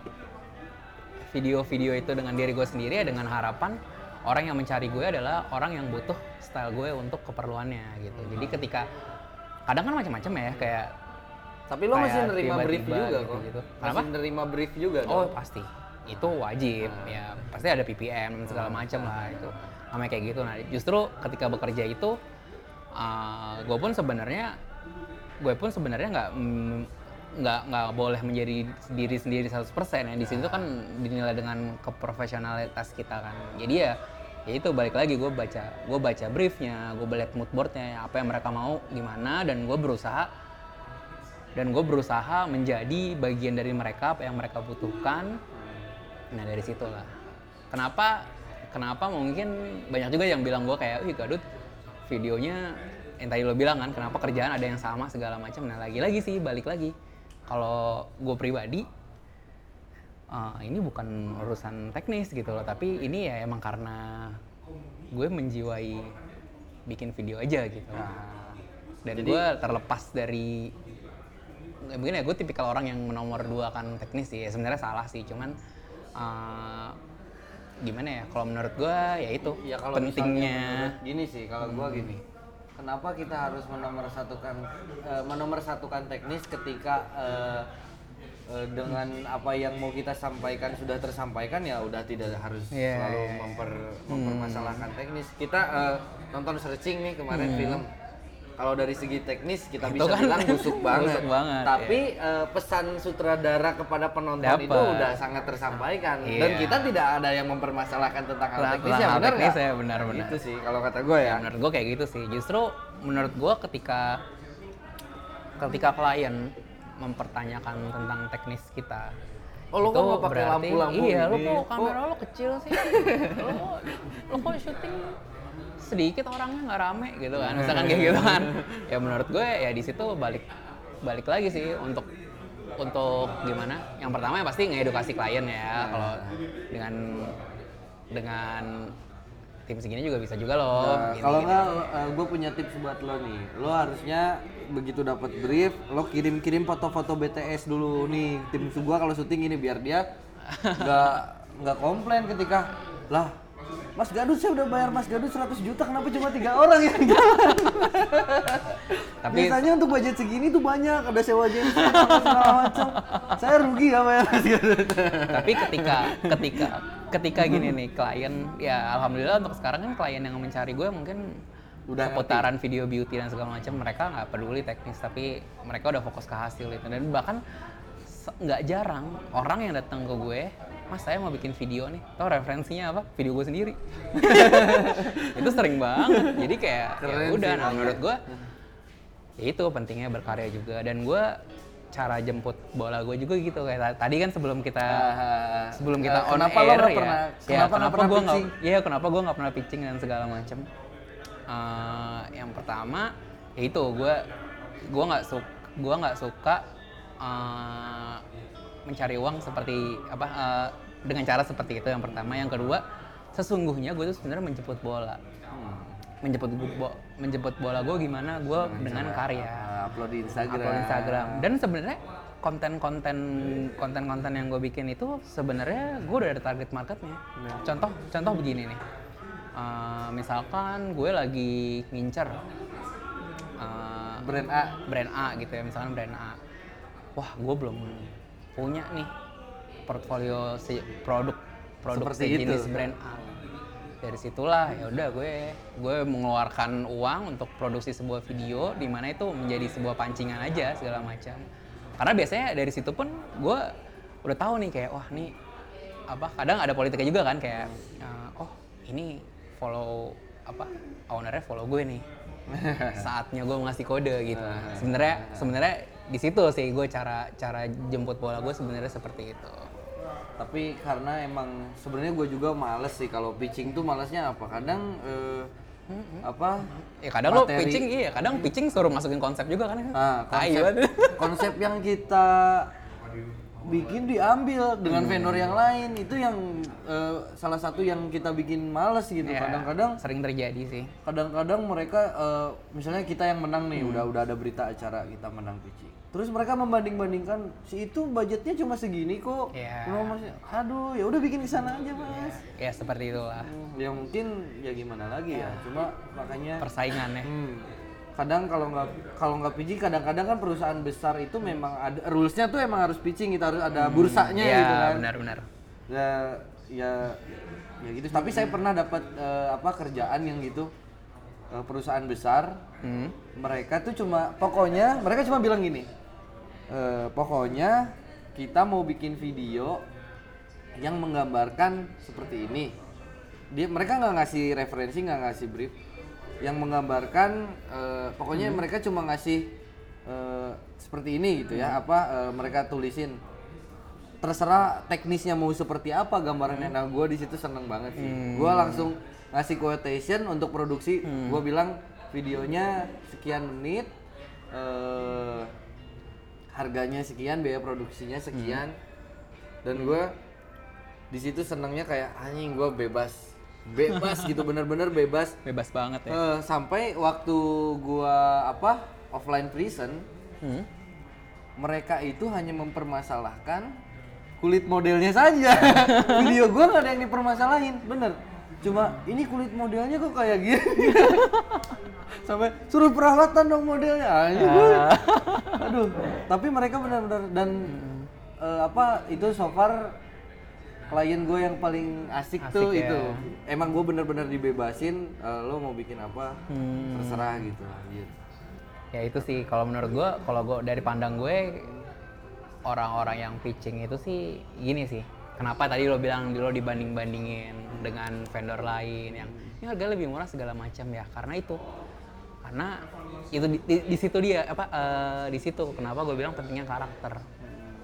S1: video-video itu dengan diri gue sendiri ya dengan harapan orang yang mencari gue adalah orang yang butuh style gue untuk keperluannya gitu. Jadi ketika kadang kan macam-macam ya kayak
S2: tapi lo masih nerima brief
S1: tiba-tiba
S2: juga
S1: gitu-
S2: kok.
S1: gitu.
S2: Masih
S1: Kenapa?
S2: nerima brief juga
S1: Oh
S2: dong.
S1: pasti, itu wajib ya. Pasti ada PPM segala macam lah itu. Namanya kayak gitu. Nah justru ketika bekerja itu, gue pun sebenarnya gue pun sebenarnya nggak mm, nggak nggak boleh menjadi diri sendiri 100% ya. Di situ kan dinilai dengan keprofesionalitas kita kan. Jadi ya ya itu balik lagi gue baca gue baca briefnya gue balik mood boardnya apa yang mereka mau gimana dan gue berusaha dan gue berusaha menjadi bagian dari mereka apa yang mereka butuhkan. Nah dari situlah. Kenapa kenapa mungkin banyak juga yang bilang gue kayak wih Gadut videonya yang tadi lo bilang kan kenapa kerjaan ada yang sama segala macam. Nah lagi-lagi sih balik lagi. Kalau gue pribadi eh, ini bukan urusan teknis gitu loh tapi ini ya emang karena gue menjiwai bikin video aja gitu. Dan gue terlepas dari mungkin ya gue tipikal orang yang menomor dua kan teknis sih ya sebenarnya salah sih cuman eh, gimana ya kalau menurut gue ya itu
S2: Ya kalau
S1: pentingnya
S2: gini sih kalau gua gini. Kenapa kita harus menomorsatukan eh, menomorsatukan teknis ketika eh, eh, dengan apa yang mau kita sampaikan sudah tersampaikan ya udah tidak harus
S1: Iya,
S2: selalu
S1: iya, iya.
S2: memper mempermasalahkan teknis. Kita eh, nonton searching nih kemarin film. Kalau dari segi teknis kita
S1: Itu
S2: bisa
S1: kan
S2: bilang busuk banget.
S1: busuk banget,
S2: Tapi eh, pesan sutradara kepada penonton
S1: Dapet.
S2: itu udah sangat tersampaikan dan
S1: Iya.
S2: kita tidak ada yang mempermasalahkan tentang hal teknis ya benar
S1: teknis ya, benar-benar.
S2: Itu sih kalau kata gue ya.
S1: menurut gue kayak gitu sih justru menurut gue ketika ketika klien mempertanyakan tentang teknis kita
S2: Oh, lo kok nggak pakai lampu-lampu
S1: iya lo kok kamera lo kecil sih lo lo kok syuting sedikit orangnya nggak rame gitu kan. Misalkan kayak gitu kan. Ya menurut gue ya di situ balik balik lagi sih untuk untuk gimana? Yang pertama ya pasti ngedukasi klien ya. Kalau dengan dengan tim segini juga bisa juga loh.
S2: Nah, kalau nggak, gue punya tips buat lo nih. Lo harusnya begitu dapat brief, lo kirim-kirim foto-foto BTS dulu nih. Tim gua kalau syuting ini biar dia nggak nggak komplain ketika lah Mas Gadut saya udah bayar Mas Gadut 100 juta kenapa cuma tiga orang yang jalan?
S1: Tapi-
S2: biasanya untuk budget segini tuh banyak ada sewa apa segala macam. Saya rugi gak bayar Mas Gadut?
S1: tapi ketika ketika ketika gini nih klien ya alhamdulillah untuk sekarang kan klien yang mencari gue mungkin
S2: Udah
S1: seputaran video beauty dan segala macam mereka nggak peduli teknis tapi mereka udah fokus ke hasil itu dan bahkan nggak jarang orang yang datang ke gue mas saya mau bikin video nih. Tau referensinya apa? Video gue sendiri. Itu sering banget. Jadi kayak ya udah nah menurut gue ya itu pentingnya berkarya juga. Dan gue cara jemput bola gue juga gitu. Kayak ta- tadi kan sebelum kita sebelum kita
S2: Eh,
S1: on
S2: kenapa
S1: air
S2: lo
S1: ya,
S2: pernah-
S1: ya
S2: kenapa
S1: kenapa gue nggak ya kenapa gue nggak pernah pitching dan segala macam Eh, yang pertama ya itu gue gue nggak suka gue nggak suka eh, mencari uang seperti apa eh, dengan cara seperti itu yang pertama. Yang kedua sesungguhnya gue tuh sebenarnya menjemput bola. Menjemput bo- menjemput bola gue gimana? Gue dengan karya.
S2: upload di Instagram.
S1: upload Instagram. Dan sebenarnya konten-konten konten-konten yang gue bikin itu sebenarnya gue udah ada target marketnya. Contoh contoh begini nih. Eh, misalkan gue lagi ngincer eh,
S2: Brand A.
S1: brand A gitu ya misalkan brand A. Wah gue belum punya nih portfolio si produk produk
S2: Seperti
S1: sejenis
S2: itu.
S1: brand A. Dari situlah ya udah gue gue mengeluarkan uang untuk produksi sebuah video di mana itu menjadi sebuah pancingan aja segala macam. Karena biasanya dari situ pun gue udah tahu nih kayak wah nih apa kadang ada politiknya juga kan kayak eh, oh ini follow apa ownernya follow gue nih. Saatnya gue ngasih kode gitu. Sebenarnya sebenarnya di situ sih gue cara cara jemput bola gue sebenarnya seperti itu.
S2: Tapi karena emang sebenarnya gue juga males sih kalau pitching tuh malesnya apa? Kadang eh, apa
S1: ya kadang lo
S2: materi-
S1: pitching iya kadang pitching suruh masukin konsep juga kan.
S2: Nah,
S1: Tai
S2: konsep, konsep yang kita bikin diambil dengan vendor yang lain itu yang eh, salah satu yang kita bikin males gitu.
S1: Ya,
S2: kadang-kadang
S1: sering terjadi sih.
S2: kadang-kadang mereka eh, misalnya kita yang menang nih
S1: Hmm.
S2: udah udah ada berita acara kita menang pitching terus mereka membanding-bandingkan si itu budgetnya cuma segini kok.
S1: Iya.
S2: Kenapa masih- aduh ya udah bikin di sana aja mas.
S1: Ya seperti itulah.
S2: Hmm, ya mungkin ya gimana lagi ya. Cuma makanya
S1: persaingan ya
S2: hmm, kadang kalau nggak kalau nggak pitching kadang-kadang kan perusahaan besar itu memang ada rulesnya tuh emang harus pitching kita harus ada bursanya
S1: ya
S2: gitu kan.
S1: benar-benar
S2: ya ya ya gitu. Tapi saya pernah dapat eh, apa kerjaan yang gitu eh, perusahaan besar.
S1: Hmm.
S2: mereka tuh cuma pokoknya mereka cuma bilang gini eh, pokoknya kita mau bikin video yang menggambarkan seperti ini. Dia mereka nggak ngasih referensi nggak ngasih brief. Yang menggambarkan eh, pokoknya mereka cuma ngasih eh, seperti ini gitu ya apa eh, mereka tulisin. Terserah teknisnya mau seperti apa gambarannya nah gue di situ seneng banget sih. Gue langsung ngasih quotation untuk produksi. Gue bilang videonya sekian menit eh, harganya sekian biaya produksinya sekian. Dan gue di situ senangnya kayak anjing gue bebas. Bebas gitu bener-bener bebas.
S1: Bebas banget ya.
S2: Eh, sampai waktu gua apa offline prison
S1: Hmm.
S2: mereka itu hanya mempermasalahkan kulit modelnya saja. Video gua nggak ada yang dipermasalahin. Bener cuma ini kulit modelnya kok kayak gini? Sampai suruh perawatan dong modelnya. Anjing, gua- aduh tapi mereka benar-benar dan eh, apa itu so far klien gue yang paling asik, tuh
S1: Asik ya.
S2: itu. Emang gue bener-bener dibebasin eh, lo mau bikin apa
S1: Hmm.
S2: terserah gitu anjir
S1: ya itu sih kalau menurut gue kalau gue dari pandang gue orang-orang yang pitching itu sih gini sih kenapa tadi lo bilang lo dibanding bandingin dengan vendor lain yang ini harga lebih murah segala macam ya. Karena itu karena itu di, di- di situ dia apa eh, di situ. Kenapa gue bilang pentingnya karakter.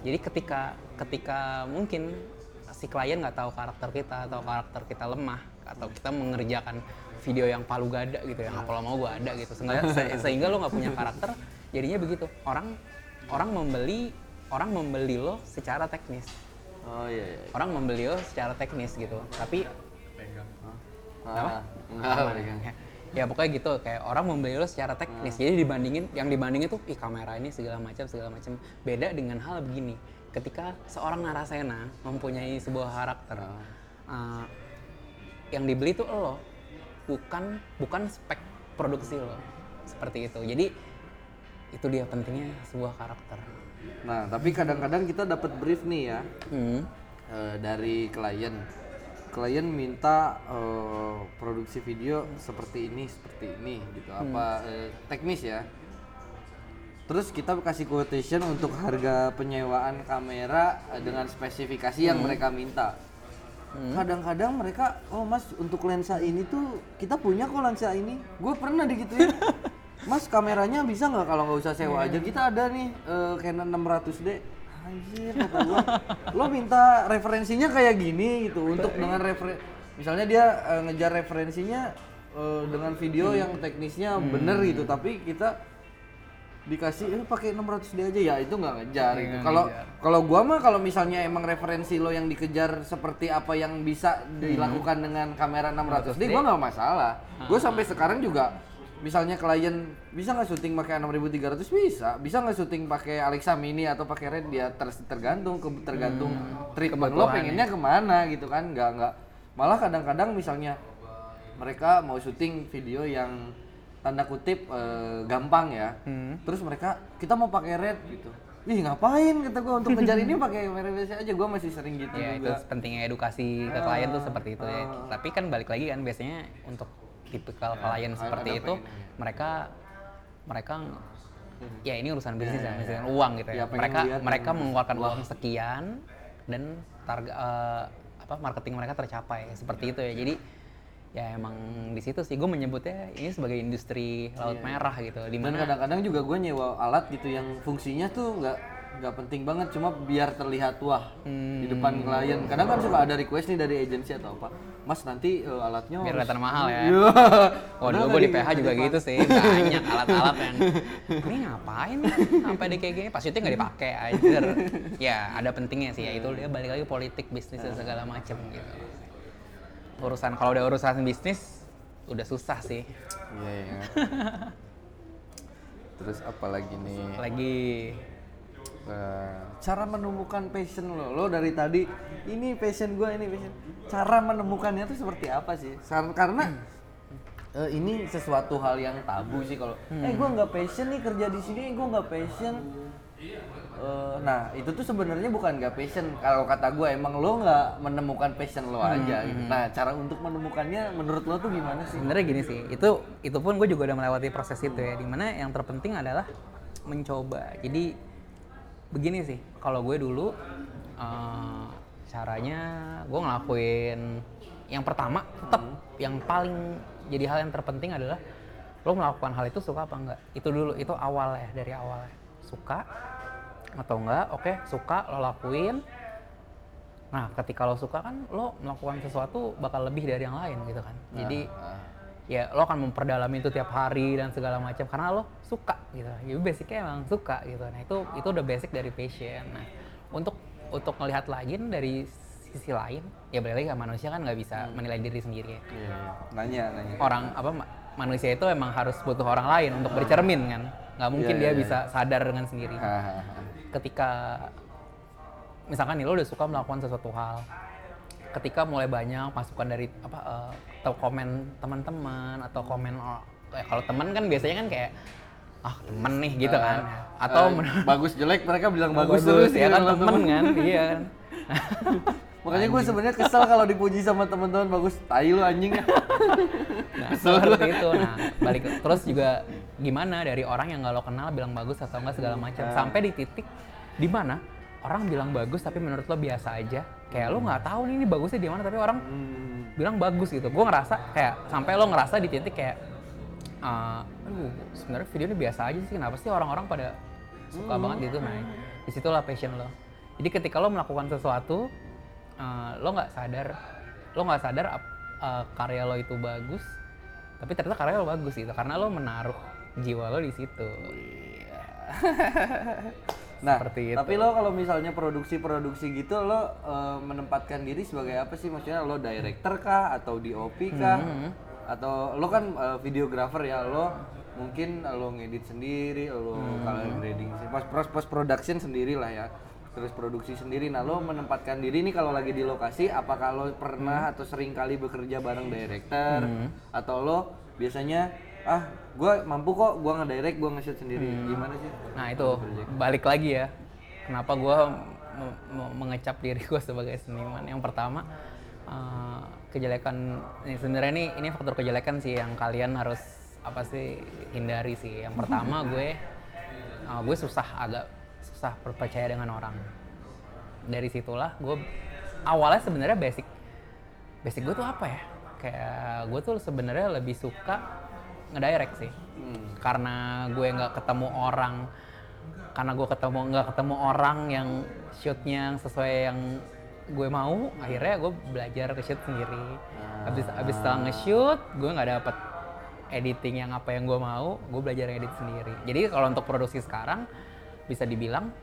S1: Jadi ketika ketika mungkin si klien nggak tahu karakter kita atau karakter kita lemah atau kita mengerjakan video yang palu gada gitu ya kalau mau gue ada gitu. Sehingga se- sehingga lo nggak punya karakter jadinya begitu. Orang orang membeli orang membeli lo secara teknis
S2: oh iya, iya.
S1: orang membeli lo secara teknis gitu tapi
S2: Ah, enggak, pegang.
S1: ya, ya pokoknya gitu kayak orang membeli lo secara teknis. Jadi dibandingin yang dibandingin tuh ih kamera ini segala macam segala macam. Beda dengan hal begini. Ketika seorang narasena mempunyai sebuah karakter uh, yang dibeli tuh lo bukan bukan spek produksi lo. Seperti itu. Jadi itu dia pentingnya sebuah karakter
S2: nah tapi kadang-kadang kita dapat brief nih ya
S1: hmm.
S2: eh, dari klien. Klien minta eh, produksi video seperti ini seperti ini gitu. Apa eh, teknis ya. Terus kita kasih quotation untuk harga penyewaan kamera dengan spesifikasi yang mereka minta. Kadang-kadang mereka oh mas untuk lensa ini tuh kita punya kok lensa ini. Gue pernah digituin mas kameranya bisa nggak kalau nggak usah sewa aja? Kita ada nih eh, Canon 600D anjir kata gua. Lo minta referensinya kayak gini gitu untuk dengan refer misalnya dia eh, ngejar referensinya eh, dengan video yang teknisnya bener gitu tapi kita dikasih eh pakai 600 d aja. Ya itu nggak ngejar
S1: Iya,
S2: gitu. kalau kalau gua mah kalau misalnya emang referensi lo yang dikejar seperti apa yang bisa dilakukan dengan kamera 600 d gua nggak masalah. Gua sampai sekarang juga misalnya klien bisa nggak syuting pakai 6300 bisa. Bisa nggak syuting pakai Alexa Mini atau pakai Red? Dia ter- tergantung ke tergantung treatment. Lo pengennya ke mana? Gitu kan. Nggak nggak. Malah kadang-kadang misalnya mereka mau syuting video yang tanda kutip eh, gampang ya. Terus mereka kita mau pakai red. Gitu. Ih ngapain? Kata gua untuk ngejar ini pakai kamera biasa aja. Gua masih sering gitu
S1: Ya itu
S2: juga
S1: pentingnya edukasi ke klien tuh seperti itu ya. Tapi kan balik lagi kan biasanya untuk tipikal klien seperti itu mereka mereka ya ini urusan bisnis ya, misalnya uang gitu
S2: Ya,
S1: ya. mereka mereka mengeluarkan uang. sekian dan target apa marketing mereka tercapai. Seperti itu ya. Jadi ya emang di situ sih gue menyebutnya ini sebagai industri laut merah gitu.
S2: Di
S1: mana
S2: kadang-kadang juga gue nyewa alat gitu yang fungsinya tuh nggak nggak penting banget cuma biar terlihat wah di depan klien kadang kan suka ada request nih dari agensi atau apa mas nanti eh, alatnya
S1: biar kelihatan mahal ya.
S2: Iya.
S1: Oh dulu gue di
S2: dari-
S1: PH juga gitu sih, banyak alat-alat yang ini ngapain sampai di kayak gini, pas itu nggak dipakai anjir. Ya ada pentingnya sih, ya itu dia balik lagi politik bisnis dan segala macem gitu. Urusan kalau udah urusan bisnis udah susah sih.
S2: Iya, iya. Terus apa lagi nih?
S1: Lagi
S2: Eh, cara menemukan passion lo, lo dari tadi ini passion gue ini passion. Cara menemukannya tuh seperti apa sih? Karena eh, ini sesuatu hal yang tabu sih kalau, eh gue nggak passion nih kerja di sini, gue nggak passion. eh, nah itu tuh sebenarnya bukan gak passion kalau kata gue emang lo nggak menemukan passion lo aja gitu. nah cara untuk menemukannya menurut lo tuh gimana sih
S1: sebenarnya gini sih itu itu pun gue juga udah melewati proses itu ya di mana yang terpenting adalah mencoba jadi begini sih kalau gue dulu eh, caranya gue ngelakuin yang pertama tetap yang paling jadi hal yang terpenting adalah lo melakukan hal itu suka apa enggak? Itu dulu itu awal ya dari awal suka atau enggak? Oke suka lo lakuin. Nah ketika lo suka kan lo melakukan sesuatu bakal lebih dari yang lain gitu kan. Jadi
S2: Nah,
S1: ya lo akan memperdalam itu tiap hari dan segala macam karena lo suka gitu. Jadi basicnya emang suka gitu. Nah itu itu udah basic dari passion. Nah untuk untuk melihat lagi dari sisi lain ya balik lagi ke manusia kan nggak bisa menilai diri sendiri ya.
S2: Iya, iya. nanya nanya.
S1: Orang apa ma- manusia itu emang harus butuh orang lain untuk bercermin kan. Nggak mungkin
S2: Iya,
S1: dia
S2: iya,
S1: bisa sadar dengan sendiri.
S2: Hahaha.
S1: ketika misalkan nih lo udah suka melakukan sesuatu hal ketika mulai banyak masukan dari apa eh, atau komen teman-teman atau komen eh, kalau teman kan biasanya kan kayak ah temen nih gitu kan. atau
S2: Eh,
S1: men-
S2: bagus jelek mereka bilang bagus,
S1: bagus,
S2: terus
S1: ya
S2: gitu
S1: kan temen kan iya kan.
S2: Makanya gue sebenarnya kesel kalau dipuji sama teman-teman bagus. Tai lu anjing. Ya
S1: nah seperti itu. Nah balik terus juga gimana dari orang yang nggak lo kenal bilang bagus atau enggak segala macam. Sampai di titik di mana orang bilang bagus tapi menurut lo biasa aja kayak lo nggak tahu nih ini bagusnya di mana tapi orang
S2: Hmm,
S1: bilang bagus gitu. Gue ngerasa kayak sampai lo ngerasa di titik kayak, eh, aduh sebenarnya video ini biasa aja sih. Kenapa sih orang-orang pada suka banget gitu? Nah, di situlah passion lo. Jadi ketika lo melakukan sesuatu, eh, lo nggak sadar, lo nggak sadar eh, karya lo itu bagus, tapi ternyata karya lo bagus gitu. Karena lo menaruh jiwa lo di situ.
S2: Nah,
S1: Seperti itu.
S2: tapi lo kalau misalnya produksi-produksi gitu lo eh, menempatkan diri sebagai apa sih? Maksudnya lo director kah atau DOP kah?
S1: Hmm.
S2: Atau lo kan eh, videographer ya, lo mungkin lo ngedit sendiri, lo
S1: Hmm.
S2: kalau grading sih, pas post, post production sendiri lah ya. Terus produksi sendiri. Nah, lo menempatkan diri nih kalau lagi di lokasi, apakah lo pernah atau sering kali bekerja bareng director atau lo biasanya ah gue mampu kok gue ngedirect gue nge-shoot sendiri gimana sih
S1: Nah itu balik lagi ya. Kenapa gue mengecap diri gue sebagai seniman? Yang pertama eh, kejelekan ini sebenarnya ini ini faktor kejelekan sih yang kalian harus apa sih hindari sih. Yang pertama gue eh, gue susah agak susah percaya dengan orang. Dari situlah gue awalnya sebenarnya basic basic gue tuh apa ya? Kayak gue tuh sebenarnya lebih suka ngedirect sih.
S2: Hmm.
S1: karena gue nggak ketemu orang karena gue ketemu nggak ketemu orang yang shootnya sesuai yang gue mau akhirnya gue belajar ke shoot sendiri. Habis habis setelah nge-shoot gue nggak dapet editing yang apa yang gue mau gue belajar edit sendiri. Jadi kalau untuk produksi sekarang bisa dibilang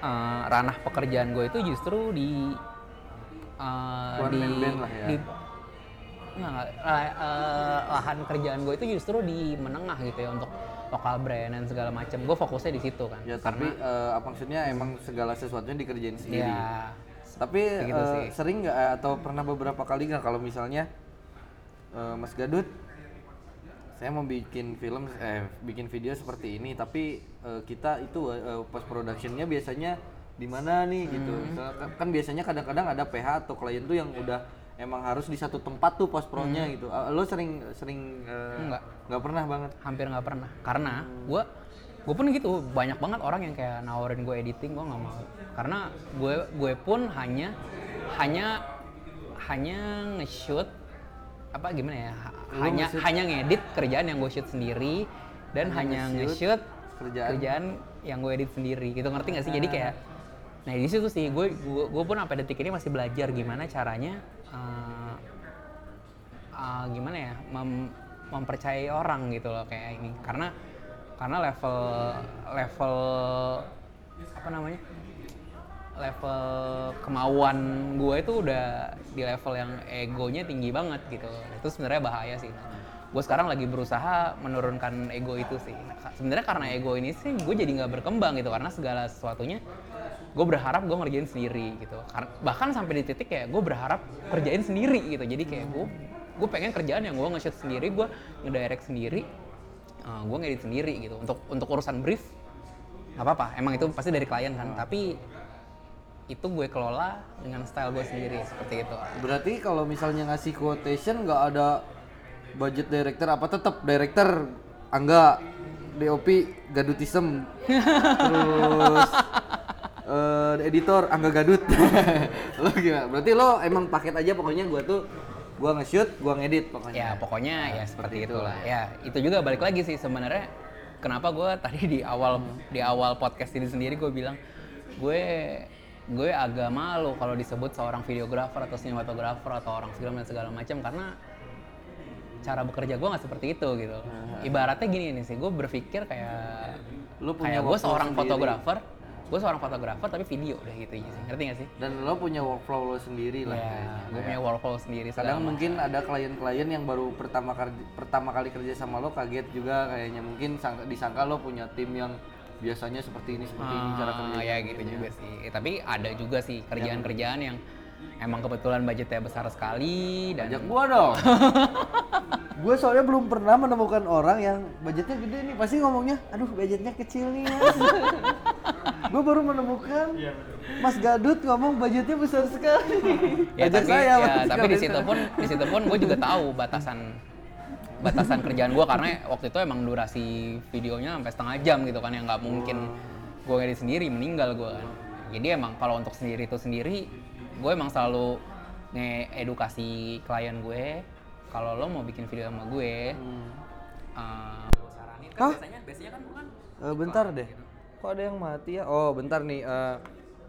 S1: eh, ranah pekerjaan gue itu justru di
S2: One
S1: di,
S2: man band lah ya.
S1: di Nggak. Eh, lahan kerjaan gue itu justru di menengah gitu ya untuk lokal brand dan segala macam. Gue fokusnya di situ kan.
S2: Ya tapi eh, apa maksudnya emang segala sesuatunya dikerjain sendiri.
S1: ya
S2: Tapi eh,
S1: sih.
S2: sering nggak atau pernah beberapa kali nggak kalau misalnya eh, Mas Gadut, saya mau bikin film, eh bikin video seperti ini, tapi eh, kita itu eh, post productionnya biasanya di mana nih gitu.
S1: Hmm.
S2: Kan- kan biasanya kadang-kadang ada PH atau klien tuh yang udah emang harus di satu tempat tuh post pro-nya gitu. Eh, lo sering sering eh,
S1: Hmm. Nggak.
S2: nggak pernah banget.
S1: hampir nggak pernah karena gue gue pun gitu banyak banget orang yang kayak nawarin gue editing gue nggak mau karena gue gue pun hanya hanya hanya nge-shoot apa gimana ya
S2: Lu
S1: hanya
S2: nge-shoot-
S1: hanya ngedit kerjaan yang gue shoot sendiri dan
S2: Hanya
S1: hanya
S2: nge-shoot kerjaan.
S1: kerjaan. yang gue edit sendiri gitu ngerti gak sih jadi kayak nah di situ sih gue, gue pun sampai detik ini masih belajar gimana caranya eh, eh, gimana ya mem- mempercayai orang gitu loh kayak ini. Karena karena level level apa namanya level kemauan gue itu udah di level yang egonya tinggi banget gitu itu sebenarnya bahaya sih. Gue sekarang lagi berusaha menurunkan ego itu sih. Sebenarnya karena ego ini sih gue jadi nggak berkembang gitu. Karena segala sesuatunya gue berharap gue ngerjain sendiri gitu. Bahkan sampai di titik kayak gue berharap kerjain sendiri gitu. Jadi kayak gue gue pengen kerjaan yang gue nge-shoot sendiri gue ngedirect sendiri gue ngedit sendiri gitu. Untuk untuk urusan brief nggak apa-apa. Emang itu pasti dari klien kan. Tapi itu gue kelola dengan style gue sendiri seperti itu.
S2: Berarti kalau misalnya ngasih quotation nggak ada budget director apa tetap director Angga DOP Gadutism terus eh, editor Angga Gadut lo gimana? Berarti lo emang paket aja pokoknya gua tuh gua nge-shoot, gua ngedit pokoknya.
S1: ya pokoknya ya seperti
S2: seperti
S1: itulah
S2: itulah
S1: ya itu juga balik lagi sih sebenarnya kenapa gue tadi di awal di awal podcast ini sendiri gue bilang gue gue agak malu kalau disebut seorang videografer atau sinematografer atau orang film dan segala macam karena cara bekerja gue nggak seperti itu gitu ibaratnya gini nih sih gue berpikir kayak
S2: Lu punya
S1: kayak gue seorang
S2: sendiri.
S1: fotografer gue seorang fotografer tapi video udah gitu aja sih ngerti gak sih
S2: Dan lo punya workflow lo sendiri lah.
S1: ya
S2: kayaknya.
S1: gue punya workflow sendiri
S2: Kadang
S1: segala
S2: mungkin ada klien-klien yang baru pertama kali pertama kali kerja sama lo kaget juga kayaknya mungkin sangka, disangka lo punya tim yang biasanya seperti ini seperti ini cara
S1: Ah,
S2: kerja.
S1: ya gitu juga sih. Eh, tapi ada juga sih kerjaan-kerjaan yang emang kebetulan budgetnya besar sekali dan
S2: Ajak gua dong. gua soalnya belum pernah menemukan orang yang budgetnya gede nih. Pasti ngomongnya, aduh budgetnya kecil nih mas. gua baru menemukan Mas Gadut ngomong budgetnya besar sekali.
S1: ya
S2: Ajak
S1: tapi
S2: saya,
S1: ya, tapi di situ pun di situ pun gue juga tahu batasan batasan kerjaan gue karena waktu itu emang durasi videonya sampai setengah jam gitu kan yang nggak mungkin gue ngedit sendiri meninggal gue kan jadi emang kalau untuk sendiri itu sendiri gue emang selalu nge-edukasi klien gue kalau lo mau bikin video sama gue
S2: Hmm.
S1: eh, gue saranin kan
S2: Hah?
S1: biasanya biasanya kan bukan
S2: Eh, bentar deh. Kok ada yang mati ya? Oh, bentar nih. eh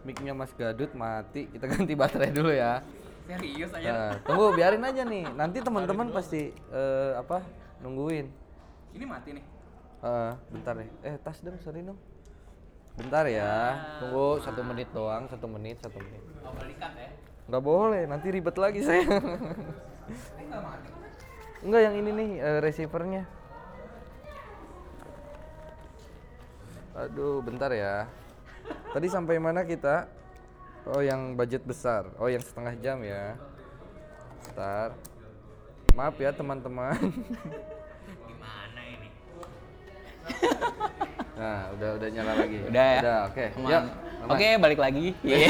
S2: mic-nya Mas Gadut mati. Kita ganti baterai dulu ya.
S1: serius aja
S2: Nah, tunggu biarin aja nih. Nanti teman-teman pasti eh, apa? Nungguin.
S1: ini mati nih
S2: Eh, bentar deh. Eh, tas dong, sorry dong. Bentar ya. Tunggu satu menit doang, satu menit, satu menit.
S1: Ya
S2: Nggak boleh, nanti ribet lagi saya. Enggak yang ini nih eh, receivernya. Aduh, bentar ya. Tadi sampai mana kita? Oh, yang budget besar. Oh, yang setengah jam ya. Bentar. Maaf ya teman-teman.
S1: gimana ini
S2: Nah, udah udah nyala lagi.
S1: Udah ya?
S2: Udah, oke.
S1: Aman.
S2: Yuk.
S1: Oke, balik lagi. Iya.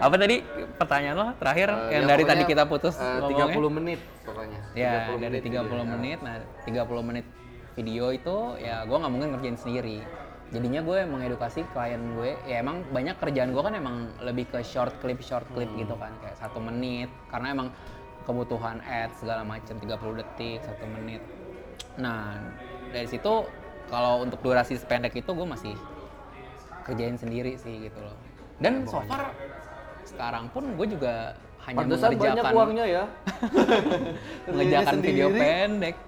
S1: Apa tadi pertanyaan lo terakhir
S2: Eh,
S1: yang
S2: ya
S1: dari tadi kita putus
S2: eh,
S1: ngomongnya?
S2: 30 menit pokoknya.
S1: Ya,
S2: 30
S1: dari
S2: menit
S1: 30
S2: video.
S1: menit. Nah, 30 menit video itu ya gue nggak mungkin ngerjain sendiri. Jadinya gue mengedukasi klien gue. Ya emang banyak kerjaan gue kan emang lebih ke short clip, short clip
S2: Hmm.
S1: gitu kan, kayak satu menit. Karena emang kebutuhan ads segala macam 30 detik, satu menit. Nah, dari situ kalau untuk durasi sependek itu gue masih kerjain sendiri sih gitu loh. Dan so far sekarang pun gue juga hanya
S2: Pantesan banyak
S1: mengerjakan
S2: uangnya ya.
S1: mengerjakan video pendek.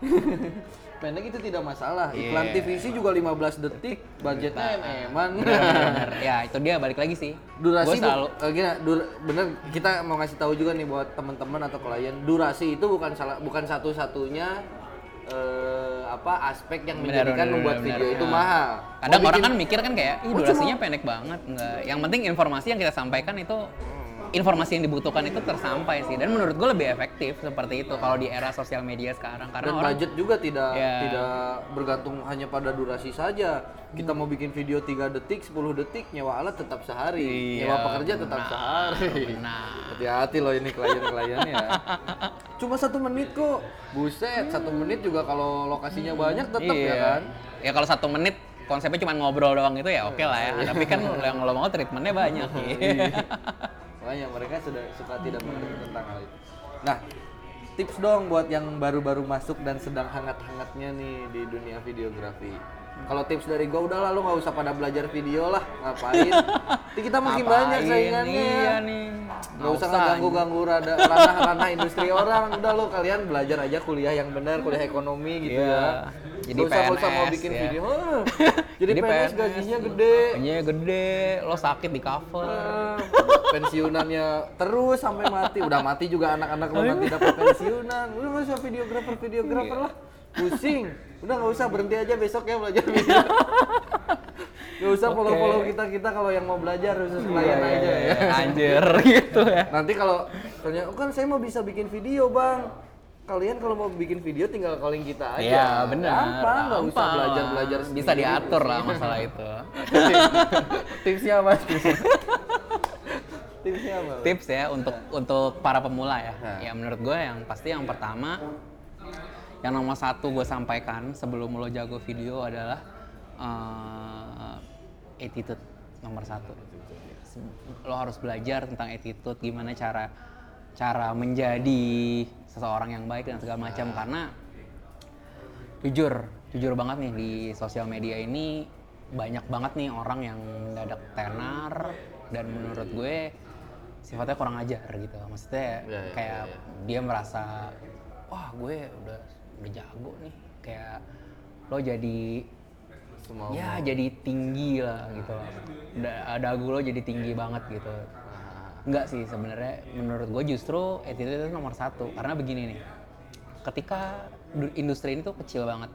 S2: Pendek itu tidak masalah. Iklan
S1: Iya.
S2: TVC juga 15 detik, budgetnya eman.
S1: Ya itu dia balik lagi sih.
S2: Durasi
S1: selalu
S2: bu- gini, dur- bener kita mau ngasih tahu juga nih buat teman-teman atau klien, durasi itu bukan salah bukan satu-satunya eh, apa aspek yang
S1: Benar,
S2: menjadikan
S1: benar,
S2: membuat
S1: benar,
S2: video
S1: benar.
S2: itu mahal.
S1: Kadang
S2: Mau
S1: orang
S2: bikin-
S1: kan mikir kan kayak, ih
S2: Oh,
S1: durasinya
S2: cuma-
S1: pendek banget. Enggak. Yang penting informasi yang kita sampaikan itu informasi yang dibutuhkan itu tersampai sih. Dan menurut gue lebih efektif seperti itu kalau di era sosial media sekarang karena
S2: dan
S1: orang
S2: budget juga tidak
S1: Ya.
S2: tidak bergantung hanya pada durasi saja. Kita mau bikin video 3 detik, 10 detik, nyewa alat tetap sehari.
S1: Iya,
S2: nyewa pekerja tetap
S1: benar,
S2: sehari.
S1: benar.
S2: Hati-hati loh ini klien-kliennya. Cuma satu menit kok. Buset, satu menit juga kalau lokasinya banyak tetap ya
S1: Iya.
S2: kan.
S1: Ya kalau satu menit konsepnya cuma ngobrol doang itu ya oke lah ya.
S2: Iya.
S1: Tapi kan yang lo mau treatmentnya banyak. Iya.
S2: Makanya mereka sudah suka tidak mengerti tentang hal itu. Nah, tips dong buat yang baru-baru masuk dan sedang hangat-hangatnya nih di dunia videografi. Kalau tips dari gue udah lah lu nggak usah pada belajar video lah, ngapain? Nanti kita makin banyak
S1: Ngapain?
S2: saingannya.
S1: Iya
S2: ya.
S1: nih.
S2: Nggak usah ngeganggu-ganggu rada- ranah-ranah industri orang. Udah lo kalian belajar aja kuliah yang benar, kuliah ekonomi gitu
S1: Iya.
S2: ya.
S1: Jadi
S2: Nggak usah, nggak usah mau
S1: PNS,
S2: bikin
S1: ya.
S2: video. "Hah, Jadi, PNS, gajinya gede.
S1: Gajinya gede, lo sakit di cover.
S2: Pensiunannya terus sampai mati udah mati juga anak-anak lo nanti dapat pensiunan nggak usah videografer videografer lah pusing udah nggak usah berhenti aja besok ya belajar video nggak usah follow follow kita kita kalau yang mau belajar khusus klien
S1: Iya,
S2: aja
S1: iya,
S2: ya
S1: iya. Anjir gitu ya.
S2: nanti kalau tanya oh kan saya mau bisa bikin video bang kalian kalau mau bikin video tinggal calling kita aja.
S1: Iya benar.
S2: Gampang, nggak usah belajar belajar.
S1: Bisa diatur lah masalah itu.
S2: Tipsnya apa? Tipsnya, Tipsnya apa?
S1: Tips ya untuk untuk para pemula ya.
S2: Nah.
S1: Ya menurut gue yang pasti yang pertama yang nomor satu gue sampaikan sebelum lo jago video adalah eh, attitude nomor satu. Lo harus belajar tentang attitude, gimana cara cara menjadi seseorang yang baik dan segala macam. Karena jujur jujur banget nih di sosial media ini banyak banget nih orang yang mendadak tenar dan menurut gue sifatnya kurang ajar gitu. Maksudnya
S2: Ya, ya,
S1: kayak
S2: ya,
S1: dia merasa wah gue udah udah jago nih. Kayak lo jadi
S2: Semua
S1: ya jadi tinggi lah gitu. Loh Da- dagu lo jadi tinggi banget gitu. Enggak sih sebenarnya menurut gue justru attitude itu nomor satu. Karena begini nih ketika du- industri ini tuh kecil banget.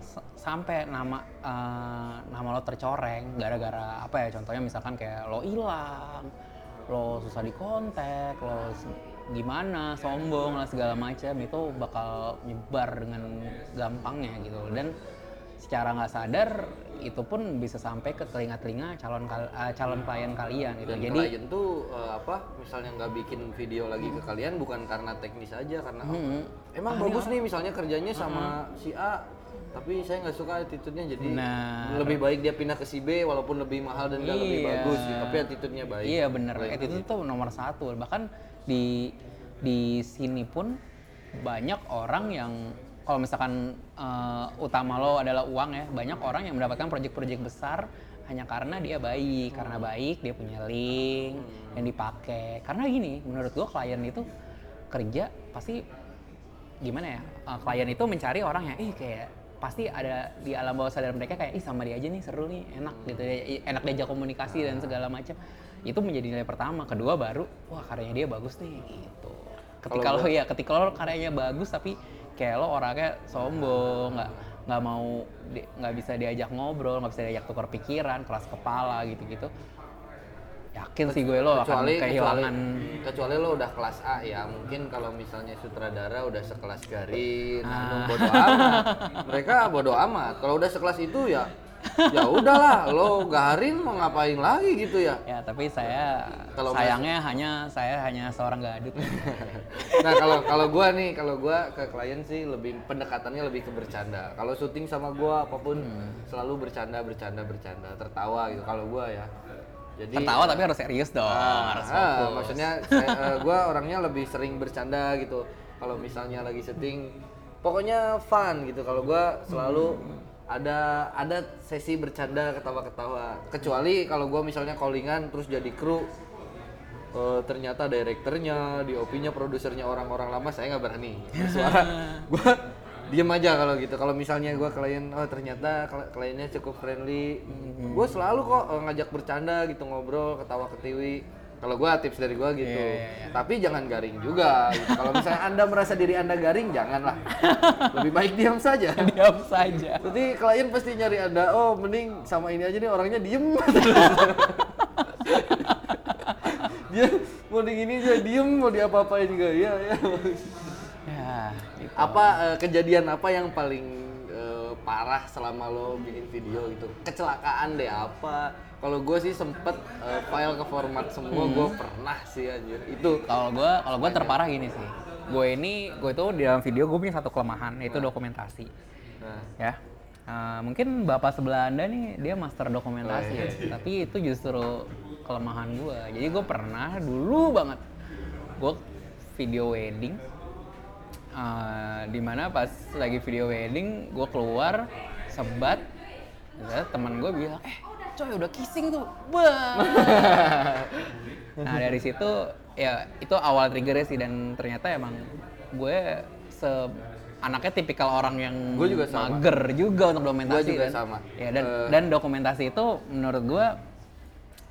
S1: S- sampai nama eh, nama lo tercoreng gara-gara apa ya contohnya misalkan kayak lo hilang lo susah dikontak lo s- gimana sombong lah segala macam itu bakal nyebar dengan gampangnya gitu dan secara nggak sadar itu pun bisa sampai ke telinga-telinga calon kal- eh, calon klien kalian gitu
S2: Dan
S1: jadi
S2: klien tuh eh, apa? Misalnya nggak bikin video lagi ke kalian bukan karena teknis aja karena oh,
S1: Hmm.
S2: emang bagus nih misalnya kerjanya sama si A tapi saya nggak suka attitude-nya jadi
S1: Benar.
S2: lebih baik dia pindah ke si B walaupun lebih mahal dan nggak lebih
S1: Iya.
S2: bagus gitu. tapi attitude-nya baik.
S1: Iya bener,
S2: Baik.
S1: attitude itu nomor satu. Bahkan di di sini pun banyak orang yang kalau misalkan eh, utama lo adalah uang ya, banyak orang yang mendapatkan proyek-proyek besar hanya karena dia baik, karena baik dia punya link yang dipakai. Karena gini, menurut gua klien itu kerja pasti gimana ya? eh, klien itu mencari orang yang, ih kayak pasti ada di alam bawah sadar mereka kayak ih sama dia aja nih seru nih enak gitu ya enak diajak komunikasi dan segala macam itu menjadi nilai pertama. Kedua baru wah karyanya dia bagus nih gitu. Ketika lo ya ketika lo karyanya bagus tapi kayak lo orangnya sombong nggak nggak mau di- nggak bisa diajak ngobrol nggak bisa diajak tukar pikiran keras kepala gitu gitu yakin sih gue lo akan kehilangan
S2: kecuali, kecuali lo udah kelas A ya. Mungkin kalau misalnya sutradara udah sekelas Garin
S1: Ah.
S2: Bodo amat. Mereka bodo amat. Kalau udah sekelas itu ya ya udahlah lo Garin mau ngapain lagi gitu ya
S1: ya tapi saya
S2: Kalau
S1: sayangnya hanya saya hanya seorang gadut
S2: nah kalau kalau gua nih kalau gua ke klien sih lebih pendekatannya lebih ke bercanda kalau syuting sama gua apa pun
S1: Hmm.
S2: selalu bercanda bercanda bercanda tertawa gitu kalau gua ya jadi
S1: tertawa tapi harus serius dong
S2: Ah,
S1: harus
S2: ah, maksudnya saya, gue orangnya lebih sering bercanda gitu. Kalau misalnya lagi syuting, pokoknya fun gitu. Kalau gue selalu ada ada sesi bercanda ketawa-ketawa. Kecuali kalau gue misalnya callingan terus jadi kru, eh, ternyata direkturnya, DOP-nya, produsernya orang-orang lama, saya nggak berani bersuara. gue diem aja kalau gitu. Kalau misalnya gue klien, oh ternyata kli- kliennya cukup friendly, gue selalu kok eh, ngajak bercanda gitu ngobrol, ketawa ketiwi. Kalau gue tips dari gue gitu.
S1: Iya, iya, iya.
S2: Tapi jangan garing juga. Gitu. Kalau misalnya anda merasa diri anda garing, janganlah. Lebih baik diam saja.
S1: diam saja
S2: Nanti klien pasti nyari anda, oh mending sama ini aja nih orangnya diem. Dia mau di gini aja diem, mau diapa-apain juga. Iya, iya.
S1: ya gitu.
S2: Apa eh, kejadian apa yang paling eh, parah selama lo bikin video gitu? Kecelakaan deh apa? Kalau gue sih sempet eh, file ke format semua, gue pernah sih anjir. Itu
S1: kalau gue kalau gue terparah gini sih. Gue ini gue itu di dalam video gue punya satu kelemahan yaitu dokumentasi.
S2: Nah,
S1: ya. Eh, mungkin bapak sebelah anda nih dia master dokumentasi
S2: Oh,
S1: ya. Tapi itu justru kelemahan gue jadi gue pernah dulu banget gue video wedding. Eh, di mana pas lagi video wedding gue keluar sebat terus teman gue bilang eh coy udah kissing tuh Wah. nah dari situ ya itu awal triggernya sih dan ternyata emang gue se anaknya tipikal orang yang
S2: Gue juga sama.
S1: mager juga untuk dokumentasi
S2: Gue juga
S1: dan,
S2: sama.
S1: ya dan
S2: Eh.
S1: dan dokumentasi itu menurut gue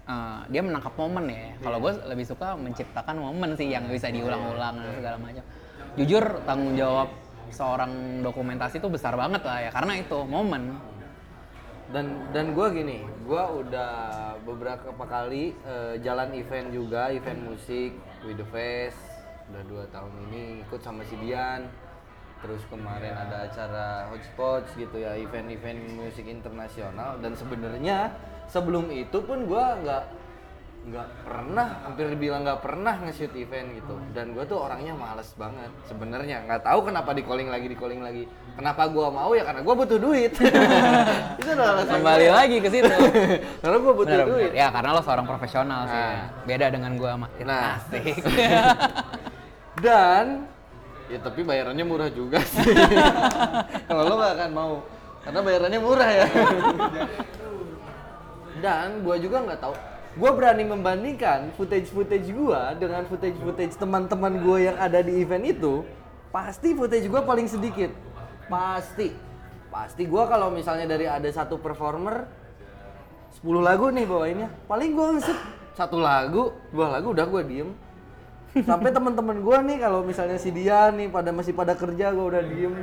S1: eh, dia menangkap momen ya kalau gue lebih suka menciptakan momen sih yang bisa diulang-ulang dan segala macam jujur tanggung jawab seorang dokumentasi itu besar banget lah ya karena itu momen
S2: dan dan gue gini gue udah beberapa kali eh, jalan event juga event musik with the face udah dua tahun ini ikut sama si Dian. Terus kemarin ada acara hotspots gitu ya event-event musik internasional. Dan sebenarnya sebelum itu pun gua nggak nggak pernah hampir bilang nggak pernah nge-shoot event gitu dan gue tuh orangnya males banget sebenarnya nggak tahu kenapa di calling lagi di calling lagi kenapa gua mau ya karena gua butuh duit itu adalah alasan
S1: Kembali lagi ke situ.
S2: karena gua butuh
S1: Bener,
S2: duit
S1: bener. Ya karena lo seorang profesional sih.
S2: Nah.
S1: Beda dengan gua sama.
S2: Nah.
S1: Asik.
S2: dan ya tapi bayarannya murah juga sih kalau lo gak akan mau karena bayarannya murah ya dan gua juga nggak tahu gua berani membandingkan footage footage gua dengan footage footage teman-teman gua yang ada di event itu pasti footage gua paling sedikit. Pasti. Pasti gua kalau misalnya dari ada satu performer 10 lagu nih bawainnya. Paling gua ngeset satu lagu dua lagu udah gua diem. Sampai teman-teman gua nih kalau misalnya si dia nih pada masih pada kerja gua udah diem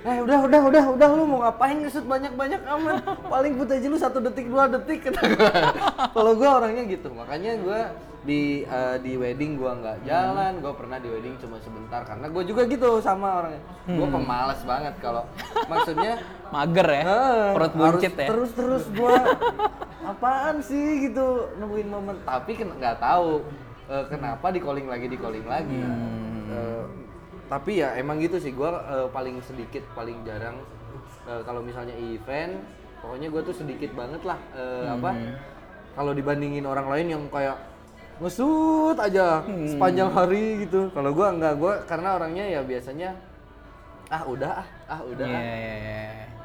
S2: eh udah udah udah udah lu mau ngapain ngesut banyak banyak amat paling footage lu satu detik dua detik kata kalau gua orangnya gitu makanya gua di eh, di wedding gua nggak jalan gua pernah di wedding cuma sebentar karena gua juga gitu sama orangnya gua pemalas banget kalau maksudnya
S1: Mager ya.
S2: Ah,
S1: Perut buncit ya.
S2: Terus terus gua apaan sih gitu nemuin momen tapi nggak tahu eh, kenapa di calling lagi di calling lagi.
S1: Hmm.
S2: Tapi ya emang gitu sih gua eh, paling sedikit paling jarang eh, kalau misalnya event pokoknya gua tuh sedikit banget lah eh, apa
S1: Hmm.
S2: kalau dibandingin orang lain yang kayak ngesut aja
S1: Hmm.
S2: sepanjang hari gitu. Kalau gua nggak gua karena orangnya ya biasanya ah udah ah ah udah
S1: Iya,
S2: ah.
S1: iya, iya.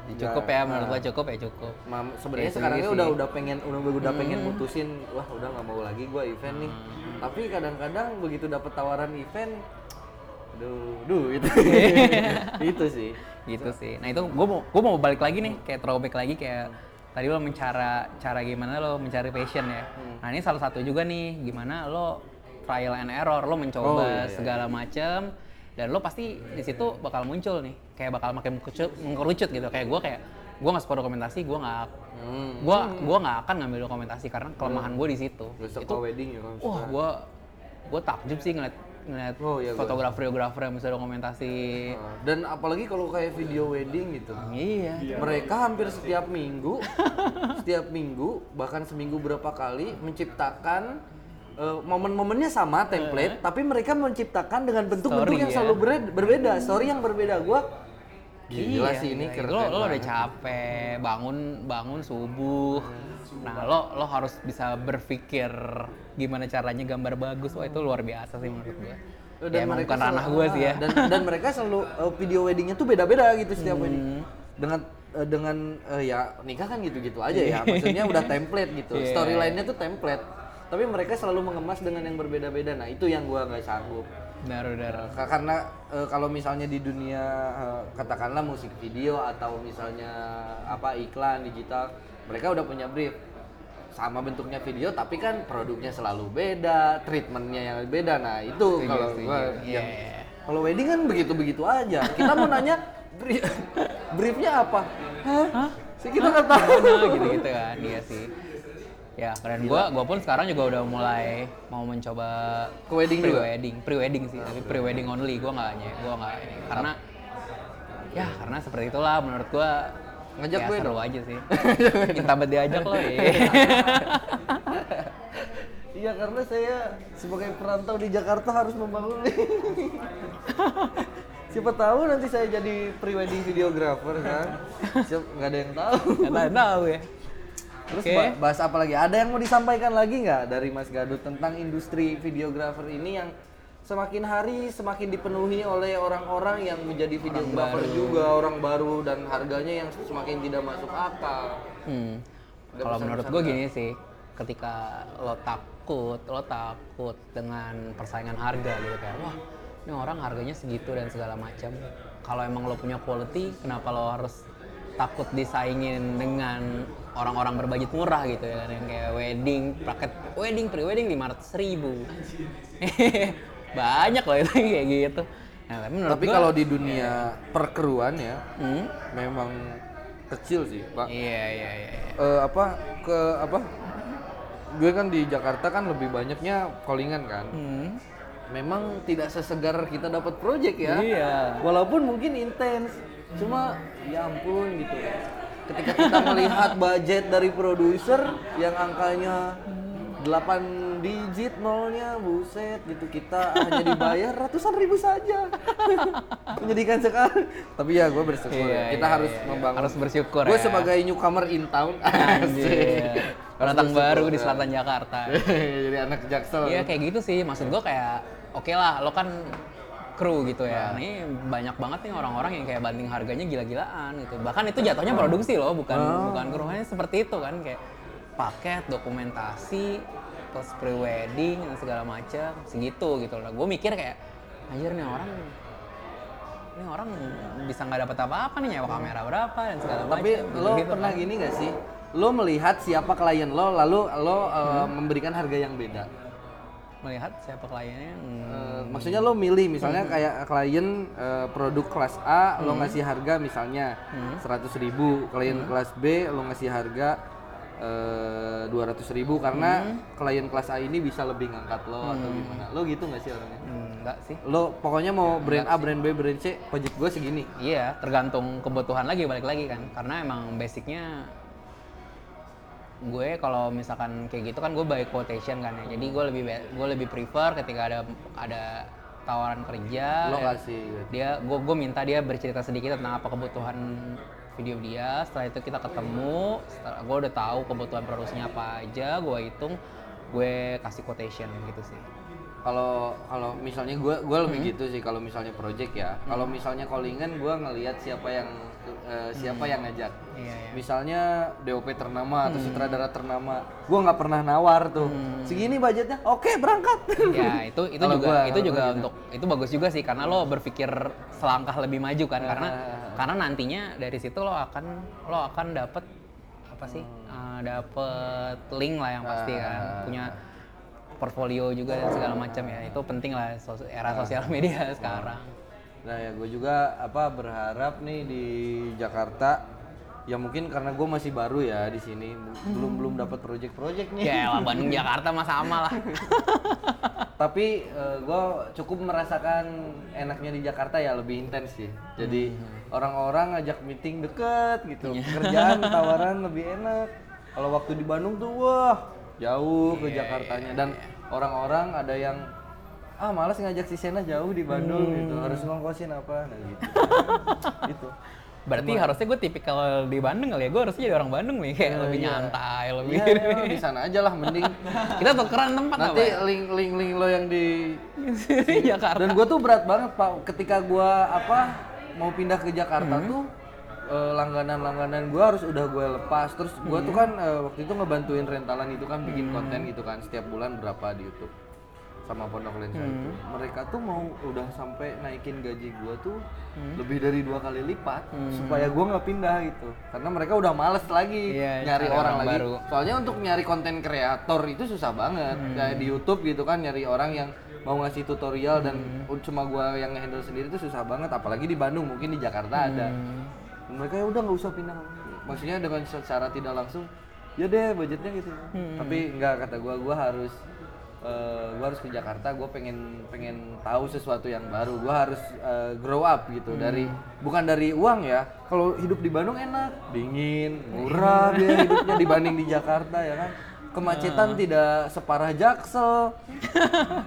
S1: Ya, Cukup ya, menurut gua cukup ya cukup.
S2: Mam, sebenarnya
S1: Ya,
S2: sekarang
S1: sendiri
S2: udah udah pengen udah udah pengen mutusin wah udah nggak mau lagi gua event nih tapi kadang-kadang begitu dapet tawaran event aduh duh itu itu sih
S1: gitu sih. Nah itu gue mau gue mau balik lagi nih kayak throwback lagi kayak tadi lo mencara cara gimana lo mencari passion ya.
S2: Hmm.
S1: Nah ini salah satu juga nih gimana lo trial and error lo mencoba
S2: Oh, iya, iya.
S1: segala macem dan lo pasti di situ bakal muncul nih kayak bakal makin mengkerucut, mengkerucut gitu kayak gue kayak gue nggak suka dokumentasi gue nggak
S2: hmm.
S1: gue gua nggak akan ngambil dokumentasi karena kelemahan gue di situ itu
S2: wedding ya
S1: wah gue gue takjub sih ngeliat ngeliat
S2: Oh, iya,
S1: fotografer-fotografer yang bisa dokumentasi.
S2: Nah, dan apalagi kalau kayak video wedding gitu.
S1: Iya.
S2: Mereka hampir setiap minggu setiap minggu bahkan seminggu berapa kali menciptakan eh, momen-momennya sama template tapi mereka menciptakan dengan bentuk-bentuk
S1: Story
S2: yang
S1: ya.
S2: selalu ber- berbeda. Story yang berbeda. Gua gila
S1: Iya,
S2: sih ini
S1: iya.
S2: keren
S1: lo, lo udah capek bangun bangun subuh. Nah lo lo harus bisa berpikir gimana caranya gambar bagus. Wah itu luar biasa sih menurut gue
S2: Dan
S1: ya emang
S2: mereka
S1: bukan ranah gue sih ya.
S2: dan dan mereka selalu eh, video weddingnya tuh beda-beda gitu setiap
S1: Hmm.
S2: wedding dengan eh, dengan eh, ya nikah kan gitu-gitu aja ya. Maksudnya udah template gitu.
S1: Iya.
S2: storyline-nya tuh template. Tapi mereka selalu mengemas dengan yang berbeda-beda. Nah itu yang gua nggak sanggup
S1: benar
S2: Ka- karena eh, kalau misalnya di dunia eh, katakanlah musik video atau misalnya apa iklan digital mereka udah punya brief. Sama bentuknya video tapi kan produknya selalu beda treatmentnya yang beda. Nah itu kalau gua kalau wedding kan begitu begitu aja. Kita mau nanya bri- briefnya apa? Hah? sih kita nggak tahu.
S1: Gitu gitu kan iya sih ya keren. Gue gue pun sekarang juga udah mulai mau mencoba
S2: Ke wedding
S1: pre wedding pre wedding sih tapi pre wedding only gue nggak gue nggak ini. Karena ya karena seperti itulah menurut gue
S2: Ngajak
S1: ya,
S2: gue
S1: seru
S2: dong.
S1: aja sih. Minta bet diajak lo ya
S2: Iya karena saya sebagai perantau di Jakarta harus membangun. Siapa tahu nanti saya jadi pre-wedding videographer kan? Siap, nggak ada yang tahu
S1: nggak tahu ya
S2: Terus ba- bahas apa lagi? Ada yang mau disampaikan lagi nggak dari Mas Gadut tentang industri videographer ini yang semakin hari semakin dipenuhi oleh orang-orang yang menjadi videographer juga orang baru dan harganya yang semakin tidak masuk akal.
S1: Hmm.
S2: Ada
S1: Kalau menurut gue gini sih, ketika lo takut, lo takut dengan persaingan harga gitu kayak, wah ini orang harganya segitu dan segala macam. Kalau emang lo punya quality, kenapa lo harus takut disaingin dengan orang-orang berbudget murah gitu ya kan yang kayak wedding, paket wedding, pre-wedding 500 ribu. Banyak loh itu kayak gitu. Nah, tapi
S2: kalau di dunia perkeruan ya
S1: Hmm?
S2: memang kecil sih, Pak.
S1: Iya, iya, iya.
S2: Eh, apa ke apa? Gue kan di Jakarta kan lebih banyaknya callingan kan.
S1: Hmm.
S2: memang tidak sesegar kita dapat project ya.
S1: Iya.
S2: Walaupun mungkin intens, cuma ya ampun gitu. Ketika kita melihat budget dari produser yang angkanya 8 digit nolnya, buset gitu kita hanya dibayar ratusan ribu saja. Menyedihkan sekali. Tapi ya gue bersyukur ya.
S1: Iya,
S2: Kita
S1: iya,
S2: harus
S1: iya,
S2: membangun.
S1: Harus bersyukur
S2: Gue
S1: ya.
S2: sebagai newcomer in town.
S1: Anjir. Pendatang baru di selatan Jakarta.
S2: Jadi anak jaksel.
S1: Iya kayak gitu sih. Maksud gua kayak oke lah, lo kan kru gitu ya.
S2: Nah.
S1: Ini banyak banget nih orang-orang yang kayak banding harganya gila-gilaan gitu. Bahkan itu jatuhnya produksi loh, bukan
S2: Oh.
S1: bukan kru. Hanya seperti itu kan kayak paket, dokumentasi, terus pre-wedding dan segala macam segitu gitu loh. Gue mikir kayak anjir nih orang ini orang bisa nggak dapat apa-apa nih nyewa kamera berapa dan segala macam.
S2: Tapi lo
S1: gitu-gitu
S2: pernah
S1: kan.
S2: gini gak sih? Lo melihat siapa klien lo, lalu lo uh,
S1: Hmm.
S2: memberikan harga yang beda.
S1: Melihat siapa kliennya? Hmm.
S2: Uh, maksudnya lo milih misalnya kayak klien uh, produk kelas A, lo ngasih harga misalnya seratus ribu, klien kelas B lo ngasih harga eh, dua ratus ribu karena klien kelas A ini bisa lebih ngangkat lo atau gimana? Lo gitu nggak sih orangnya?
S1: Hmm, enggak sih.
S2: Lo pokoknya mau brand A, brand B, brand C, budget gue segini.
S1: Iya, tergantung kebutuhan lagi balik lagi kan. Karena emang basicnya gue kalau misalkan kayak gitu kan gue by quotation kan ya. Jadi gue lebih gue lebih prefer ketika ada ada tawaran kerja
S2: Lo
S1: dan
S2: kasih. gitu.
S1: dia gue gue minta dia bercerita sedikit tentang apa kebutuhan video dia setelah itu kita ketemu setelah gue udah tahu kebutuhan produksinya apa aja gue hitung gue kasih quotation gitu sih
S2: kalau kalau misalnya gue gue lebih
S1: Hmm.
S2: gitu sih kalau misalnya project ya kalau misalnya callingan gue ngelihat siapa yang eh, siapa yang ngajak
S1: iya iya
S2: misalnya DOP ternama
S1: Hmm.
S2: atau sutradara ternama gue nggak pernah nawar tuh segini budgetnya oke berangkat
S1: ya itu itu
S2: Kalau
S1: juga
S2: gua-
S1: itu juga
S2: gitu.
S1: untuk itu bagus juga sih karena lo berpikir selangkah lebih maju kan karena
S2: Ah.
S1: karena nantinya dari situ lo akan lo akan dapet apa sih
S2: Hmm.
S1: eh, dapet link lah yang pasti
S2: Ah.
S1: kan punya portfolio juga dan segala macam ya. Itu penting lah sos- era sosial media sekarang.
S2: Nah ya gue juga apa berharap nih di Jakarta ya mungkin karena gue masih baru ya di sini belum belum dapat project-project nih.
S1: Ya lah Bandung Jakarta mah sama lah.
S2: Tapi gue cukup merasakan enaknya di Jakarta ya lebih intens sih. Jadi orang-orang ngajak meeting deket gitu kerjaan tawaran lebih enak. Kalau waktu di Bandung tuh wah jauh ke Jakartanya. dan orang-orang ada yang ah malas ngajak si Sena jauh di Bandung gitu. Harus ngongkosin apa? Nah gitu. Gitu.
S1: Berarti harusnya gue tipikal di Bandung kali ya. Gue harusnya jadi orang Bandung nih kayak lebih nyantai lebih
S2: Iya, emang di sana aja lah mending.
S1: Kita tukeran tempat apa
S2: nanti
S1: ya?
S2: link link link lo yang di
S1: Jakarta.
S2: Dan gue tuh berat banget pak, ketika gue apa mau pindah ke Jakarta
S1: Hmm.
S2: tuh eh, langganan-langganan gue harus udah gue lepas. Terus gue tuh
S1: Hmm.
S2: kan eh, waktu itu ngebantuin rentalan itu kan bikin konten gitu kan setiap bulan berapa di YouTube sama Pondok Lensa
S1: Hmm.
S2: itu. Mereka tuh mau udah sampai naikin gaji gue tuh
S1: Hmm.
S2: lebih dari dua kali lipat supaya gue nggak pindah gitu. Karena mereka udah males lagi
S1: Iya,
S2: nyari orang,
S1: orang
S2: lagi.
S1: baru.
S2: Soalnya untuk nyari konten kreator itu susah banget.
S1: Hmm.
S2: Kayak di YouTube gitu kan nyari orang yang mau ngasih tutorial dan
S1: Hmm.
S2: cuma gua yang handle sendiri itu susah banget apalagi di Bandung mungkin di Jakarta ada.
S1: Hmm.
S2: Dan mereka ya udah nggak usah pindah. Maksudnya dengan secara tidak langsung ya deh budgetnya gitu.
S1: Hmm.
S2: Tapi enggak kata gua gua harus eh, gua harus ke Jakarta, gua pengen pengen tahu sesuatu yang baru. Gua harus eh, grow up gitu
S1: Hmm.
S2: dari bukan dari uang ya. Kalau hidup di Bandung enak, dingin, murah biaya hidupnya dibanding di Jakarta ya kan. Kemacetan
S1: Ah.
S2: tidak separah Jaksel.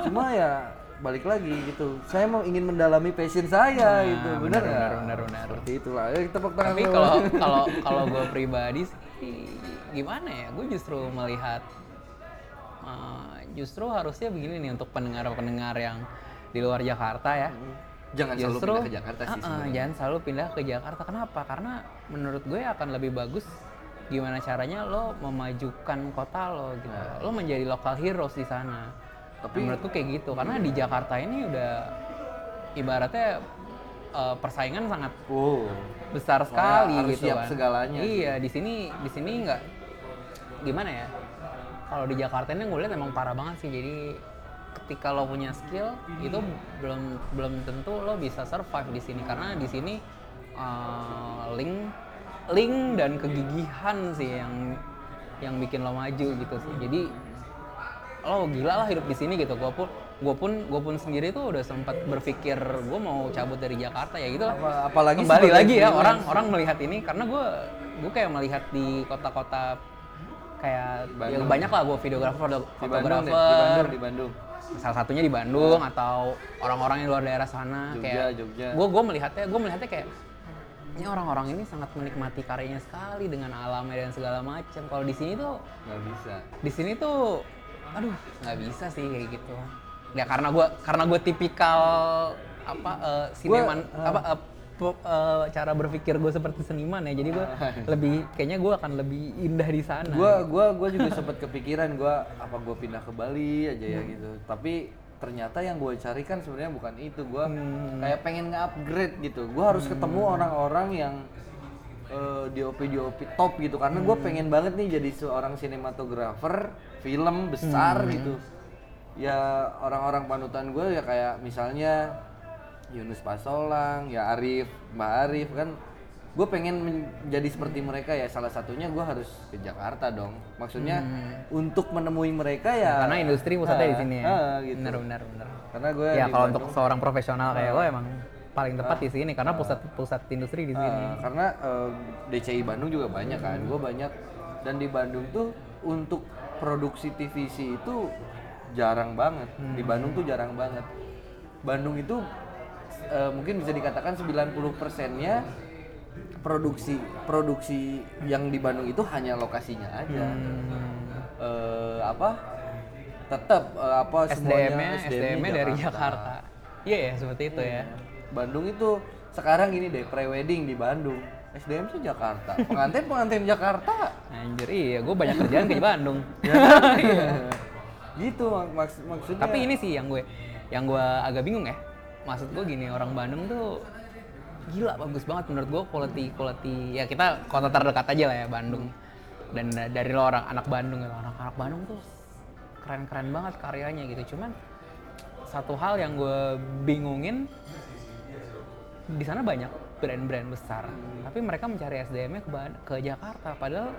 S2: Cuma ya balik lagi gitu. Saya mau ingin mendalami passion saya gitu. Benar
S1: benar, benar, benar.
S2: Seperti itulah. Ya, tepuk tangan
S1: tapi kalau kalau kalau gue pribadi sih gimana ya gue justru melihat uh, justru harusnya begini nih untuk pendengar-pendengar yang di luar Jakarta ya
S2: jangan selalu
S1: justru
S2: pindah ke Jakarta sih. sebenarnya.
S1: jangan selalu pindah ke Jakarta kenapa karena menurut gue akan lebih bagus gimana caranya lo memajukan kota lo gitu
S2: Nah.
S1: lo menjadi lokal heroes di sana
S2: Tapi-
S1: menurutku kayak gitu karena di Jakarta ini udah ibaratnya uh, persaingan sangat besar sekali
S2: harus
S1: gitu
S2: siap
S1: kan.
S2: segalanya.
S1: Iya, di sini di sini nggak gimana ya? Kalau di Jakarta ini gue lihat emang parah banget sih. Jadi ketika lo punya skill itu belum belum tentu lo bisa survive di sini karena di sini uh, link link dan kegigihan sih yang yang bikin lo maju gitu sih. Jadi lo gila lah hidup di sini gitu. Gue pun gue pun gue pun sendiri tuh udah sempat berpikir gue mau cabut dari Jakarta ya gitu lah
S2: Apa- apalagi
S1: kembali lagi ya orang orang melihat ini karena gue gue kayak melihat di kota-kota kayak ya
S2: Bandung.
S1: banyak lah gue videografer foto-
S2: di Bandung deh, di
S1: fotografer
S2: Bandung di Bandung
S1: salah satunya di Bandung atau orang-orang yang luar daerah sana
S2: Jogja,
S1: kayak
S2: Jogja.
S1: gue gue melihatnya gue melihatnya kayak ini orang-orang ini sangat menikmati karyanya sekali dengan alamnya dan segala macam kalau di sini tuh
S2: nggak bisa
S1: di sini tuh aduh. Nggak bisa sih kayak gitu. Ya karena gue karena gue tipikal apa eh, sineman apa eh, cara berpikir gue seperti seniman ya. Jadi gue lebih kayaknya gue akan lebih indah di sana.
S2: Gua gua gua juga sempat kepikiran gua apa gua pindah ke Bali aja ya gitu. Tapi ternyata yang gue cari kan sebenarnya bukan itu. Gua kayak pengen nge-upgrade gitu. Gua harus ketemu orang-orang yang DOP DOP top gitu. Karena gue pengen banget nih jadi seorang sinematografer film besar gitu. Ya orang-orang panutan gue ya kayak misalnya Yunus Pasolang ya Arif Mbak Arif kan. Gue pengen menjadi seperti mereka ya. Salah satunya gue harus ke Jakarta dong. Maksudnya untuk menemui mereka ya
S1: karena industri pusatnya di
S2: Ah,
S1: sini ya.
S2: ah, gitu.
S1: benar benar benar.
S2: Karena gue
S1: ya kalau untuk seorang profesional kayak lo emang paling tepat di sini karena pusat pusat industri di sini.
S2: Ah, karena eh, DCI Bandung juga banyak kan. Gue banyak. Dan di Bandung tuh untuk produksi TVC itu jarang banget. Di Bandung tuh jarang banget. Bandung itu eh, mungkin bisa dikatakan 90 persennya produksi produksi yang di Bandung itu hanya lokasinya aja. Eh, apa? Tetap eh, apa
S1: SDM-nya
S2: semuanya
S1: SDM-nya dari Jakarta. Iya ya seperti itu ya.
S2: Bandung itu sekarang gini deh pre-wedding di Bandung SDM tuh Jakarta. Pengantin pengantin Jakarta.
S1: Anjir iya gue banyak kerjaan ke Bandung.
S2: Gitu mak maks- maksudnya.
S1: Tapi ini sih yang gue yang gue agak bingung ya. Maksud gue gini, orang Bandung tuh gila bagus banget menurut gue quality quality ya kita kota terdekat aja lah ya Bandung. Dan da- dari lo orang anak Bandung gitu, anak anak Bandung tuh keren-keren banget karyanya gitu. Cuman satu hal yang gue bingungin di sana banyak brand-brand besar, tapi mereka mencari SDM-nya ke, ke Jakarta. Padahal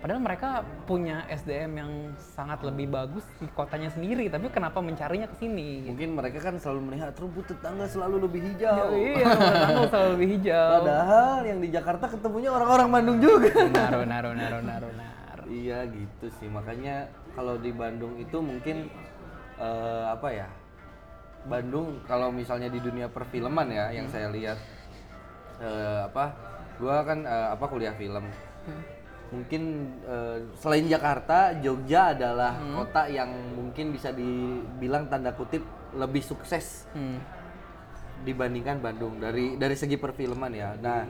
S1: Padahal mereka punya SDM yang sangat lebih bagus di kotanya sendiri, tapi kenapa mencarinya ke sini?
S2: mungkin mereka kan selalu melihat rumput tetangga selalu lebih hijau.
S1: Iya, tetangga selalu lebih hijau.
S2: padahal yang di Jakarta ketemunya orang-orang Bandung juga.
S1: Benar, benar, benar, benar, benar.
S2: iya gitu sih. Makanya kalau di Bandung itu mungkin eh, apa ya? Bandung kalau misalnya di dunia perfilman ya yang saya lihat eh, apa gua kan eh, apa kuliah film mungkin eh, selain Jakarta Jogja adalah kota yang mungkin bisa dibilang tanda kutip lebih sukses
S1: Hmm.
S2: dibandingkan Bandung dari dari segi perfilman ya. Nah,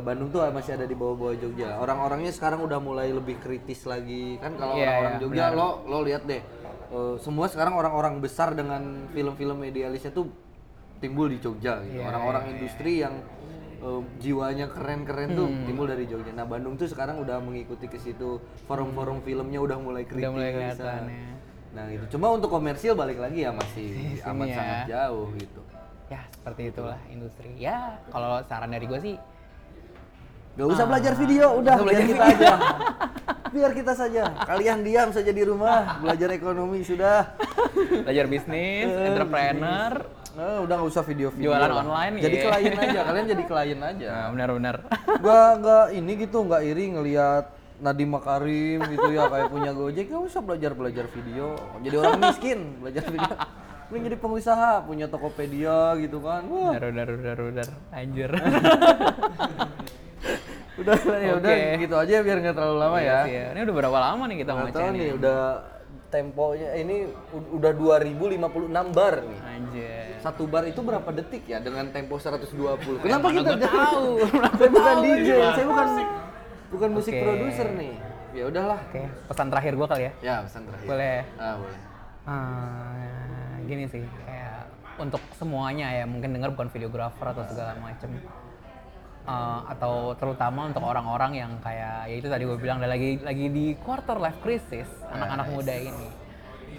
S2: Bandung tuh masih ada di bawah-bawah Jogja. Orang-orangnya sekarang udah mulai lebih kritis lagi. Kan kalau
S1: Iya,
S2: orang-orang
S1: iya,
S2: Jogja lo lo lihat deh. eh, semua sekarang orang-orang besar dengan film-film idealisnya tuh timbul di Jogja gitu.
S1: Iya,
S2: Orang-orang industri yang eh, jiwanya keren-keren tuh timbul dari Jogja. Nah, Bandung tuh sekarang udah mengikuti ke situ. Forum-forum filmnya udah mulai kritis.
S1: Udah mulai kelihatan ya.
S2: Nah, gitu. Cuma untuk komersil balik lagi ya masih
S1: Sini
S2: amat
S1: ya.
S2: sangat jauh gitu.
S1: Ya, seperti itulah industri. Ya, kalau saran dari gue sih,
S2: Gak usah belajar video, udah
S1: Ah. Usah
S2: biar
S1: belajar
S2: kita aja. Biar kita saja. Kalian diam saja di rumah, belajar ekonomi sudah.
S1: belajar bisnis, entrepreneur.
S2: Nah, udah gak usah video-video.
S1: Jualan
S2: lah.
S1: online,
S2: Jadi
S1: iya.
S2: klien aja, kalian jadi klien aja.
S1: Nah, benar-benar.
S2: Gak gak ini gitu, nggak iri ngelihat Nadiem Makarim gitu ya kayak punya Gojek gak usah belajar belajar video. Jadi orang miskin belajar video. Mending jadi pengusaha, punya Tokopedia gitu kan. Wah,
S1: benar, benar, benar. Anjir.
S2: udah ya udah
S1: Oke.
S2: gitu aja biar nggak terlalu lama ya.
S1: Iya, Ini udah berapa lama nih kita
S2: Nggak
S1: nih?
S2: nih udah temponya ini udah 2056 bar nih.
S1: Anjir.
S2: Satu bar itu berapa detik ya dengan tempo 120? Kenapa kita
S1: gua tahu?
S2: saya bukan DJ, saya bukan bukan musik
S1: Oke.
S2: produser nih. Ya udahlah.
S1: Oke, pesan terakhir gue kali ya.
S2: Ya, pesan terakhir.
S1: Boleh.
S2: Ah, boleh.
S1: Ah, gini sih, kayak untuk semuanya ya, mungkin dengar bukan videografer atau segala macem. Eh, atau terutama untuk orang-orang yang kayak ya itu tadi gue bilang lagi lagi di quarter life crisis anak-anak muda ini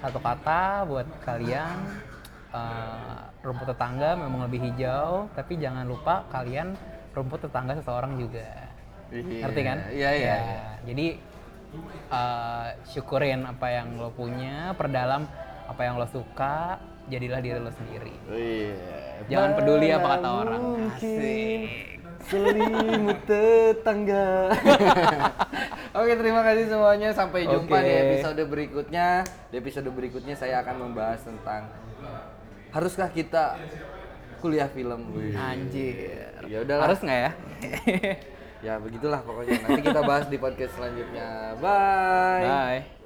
S1: satu kata buat kalian eh, rumput tetangga memang lebih hijau tapi jangan lupa kalian rumput tetangga seseorang juga
S2: Iya,
S1: ngerti kan?
S2: Iya, iya.
S1: Ya, Jadi eh, syukurin apa yang lo punya, perdalam apa yang lo suka jadilah diri lo sendiri
S2: Wih,
S1: Jangan peduli apa kata orang. Asik.
S2: Selimut tetangga. Oke, terima kasih semuanya. Sampai jumpa
S1: Oke.
S2: di episode berikutnya. Di episode berikutnya saya akan membahas tentang haruskah kita kuliah film. Wih.
S1: anjir
S2: Ya udahlah.
S1: harus nggak ya
S2: Ya begitulah pokoknya. Nanti kita bahas di podcast selanjutnya. Bye.
S1: bye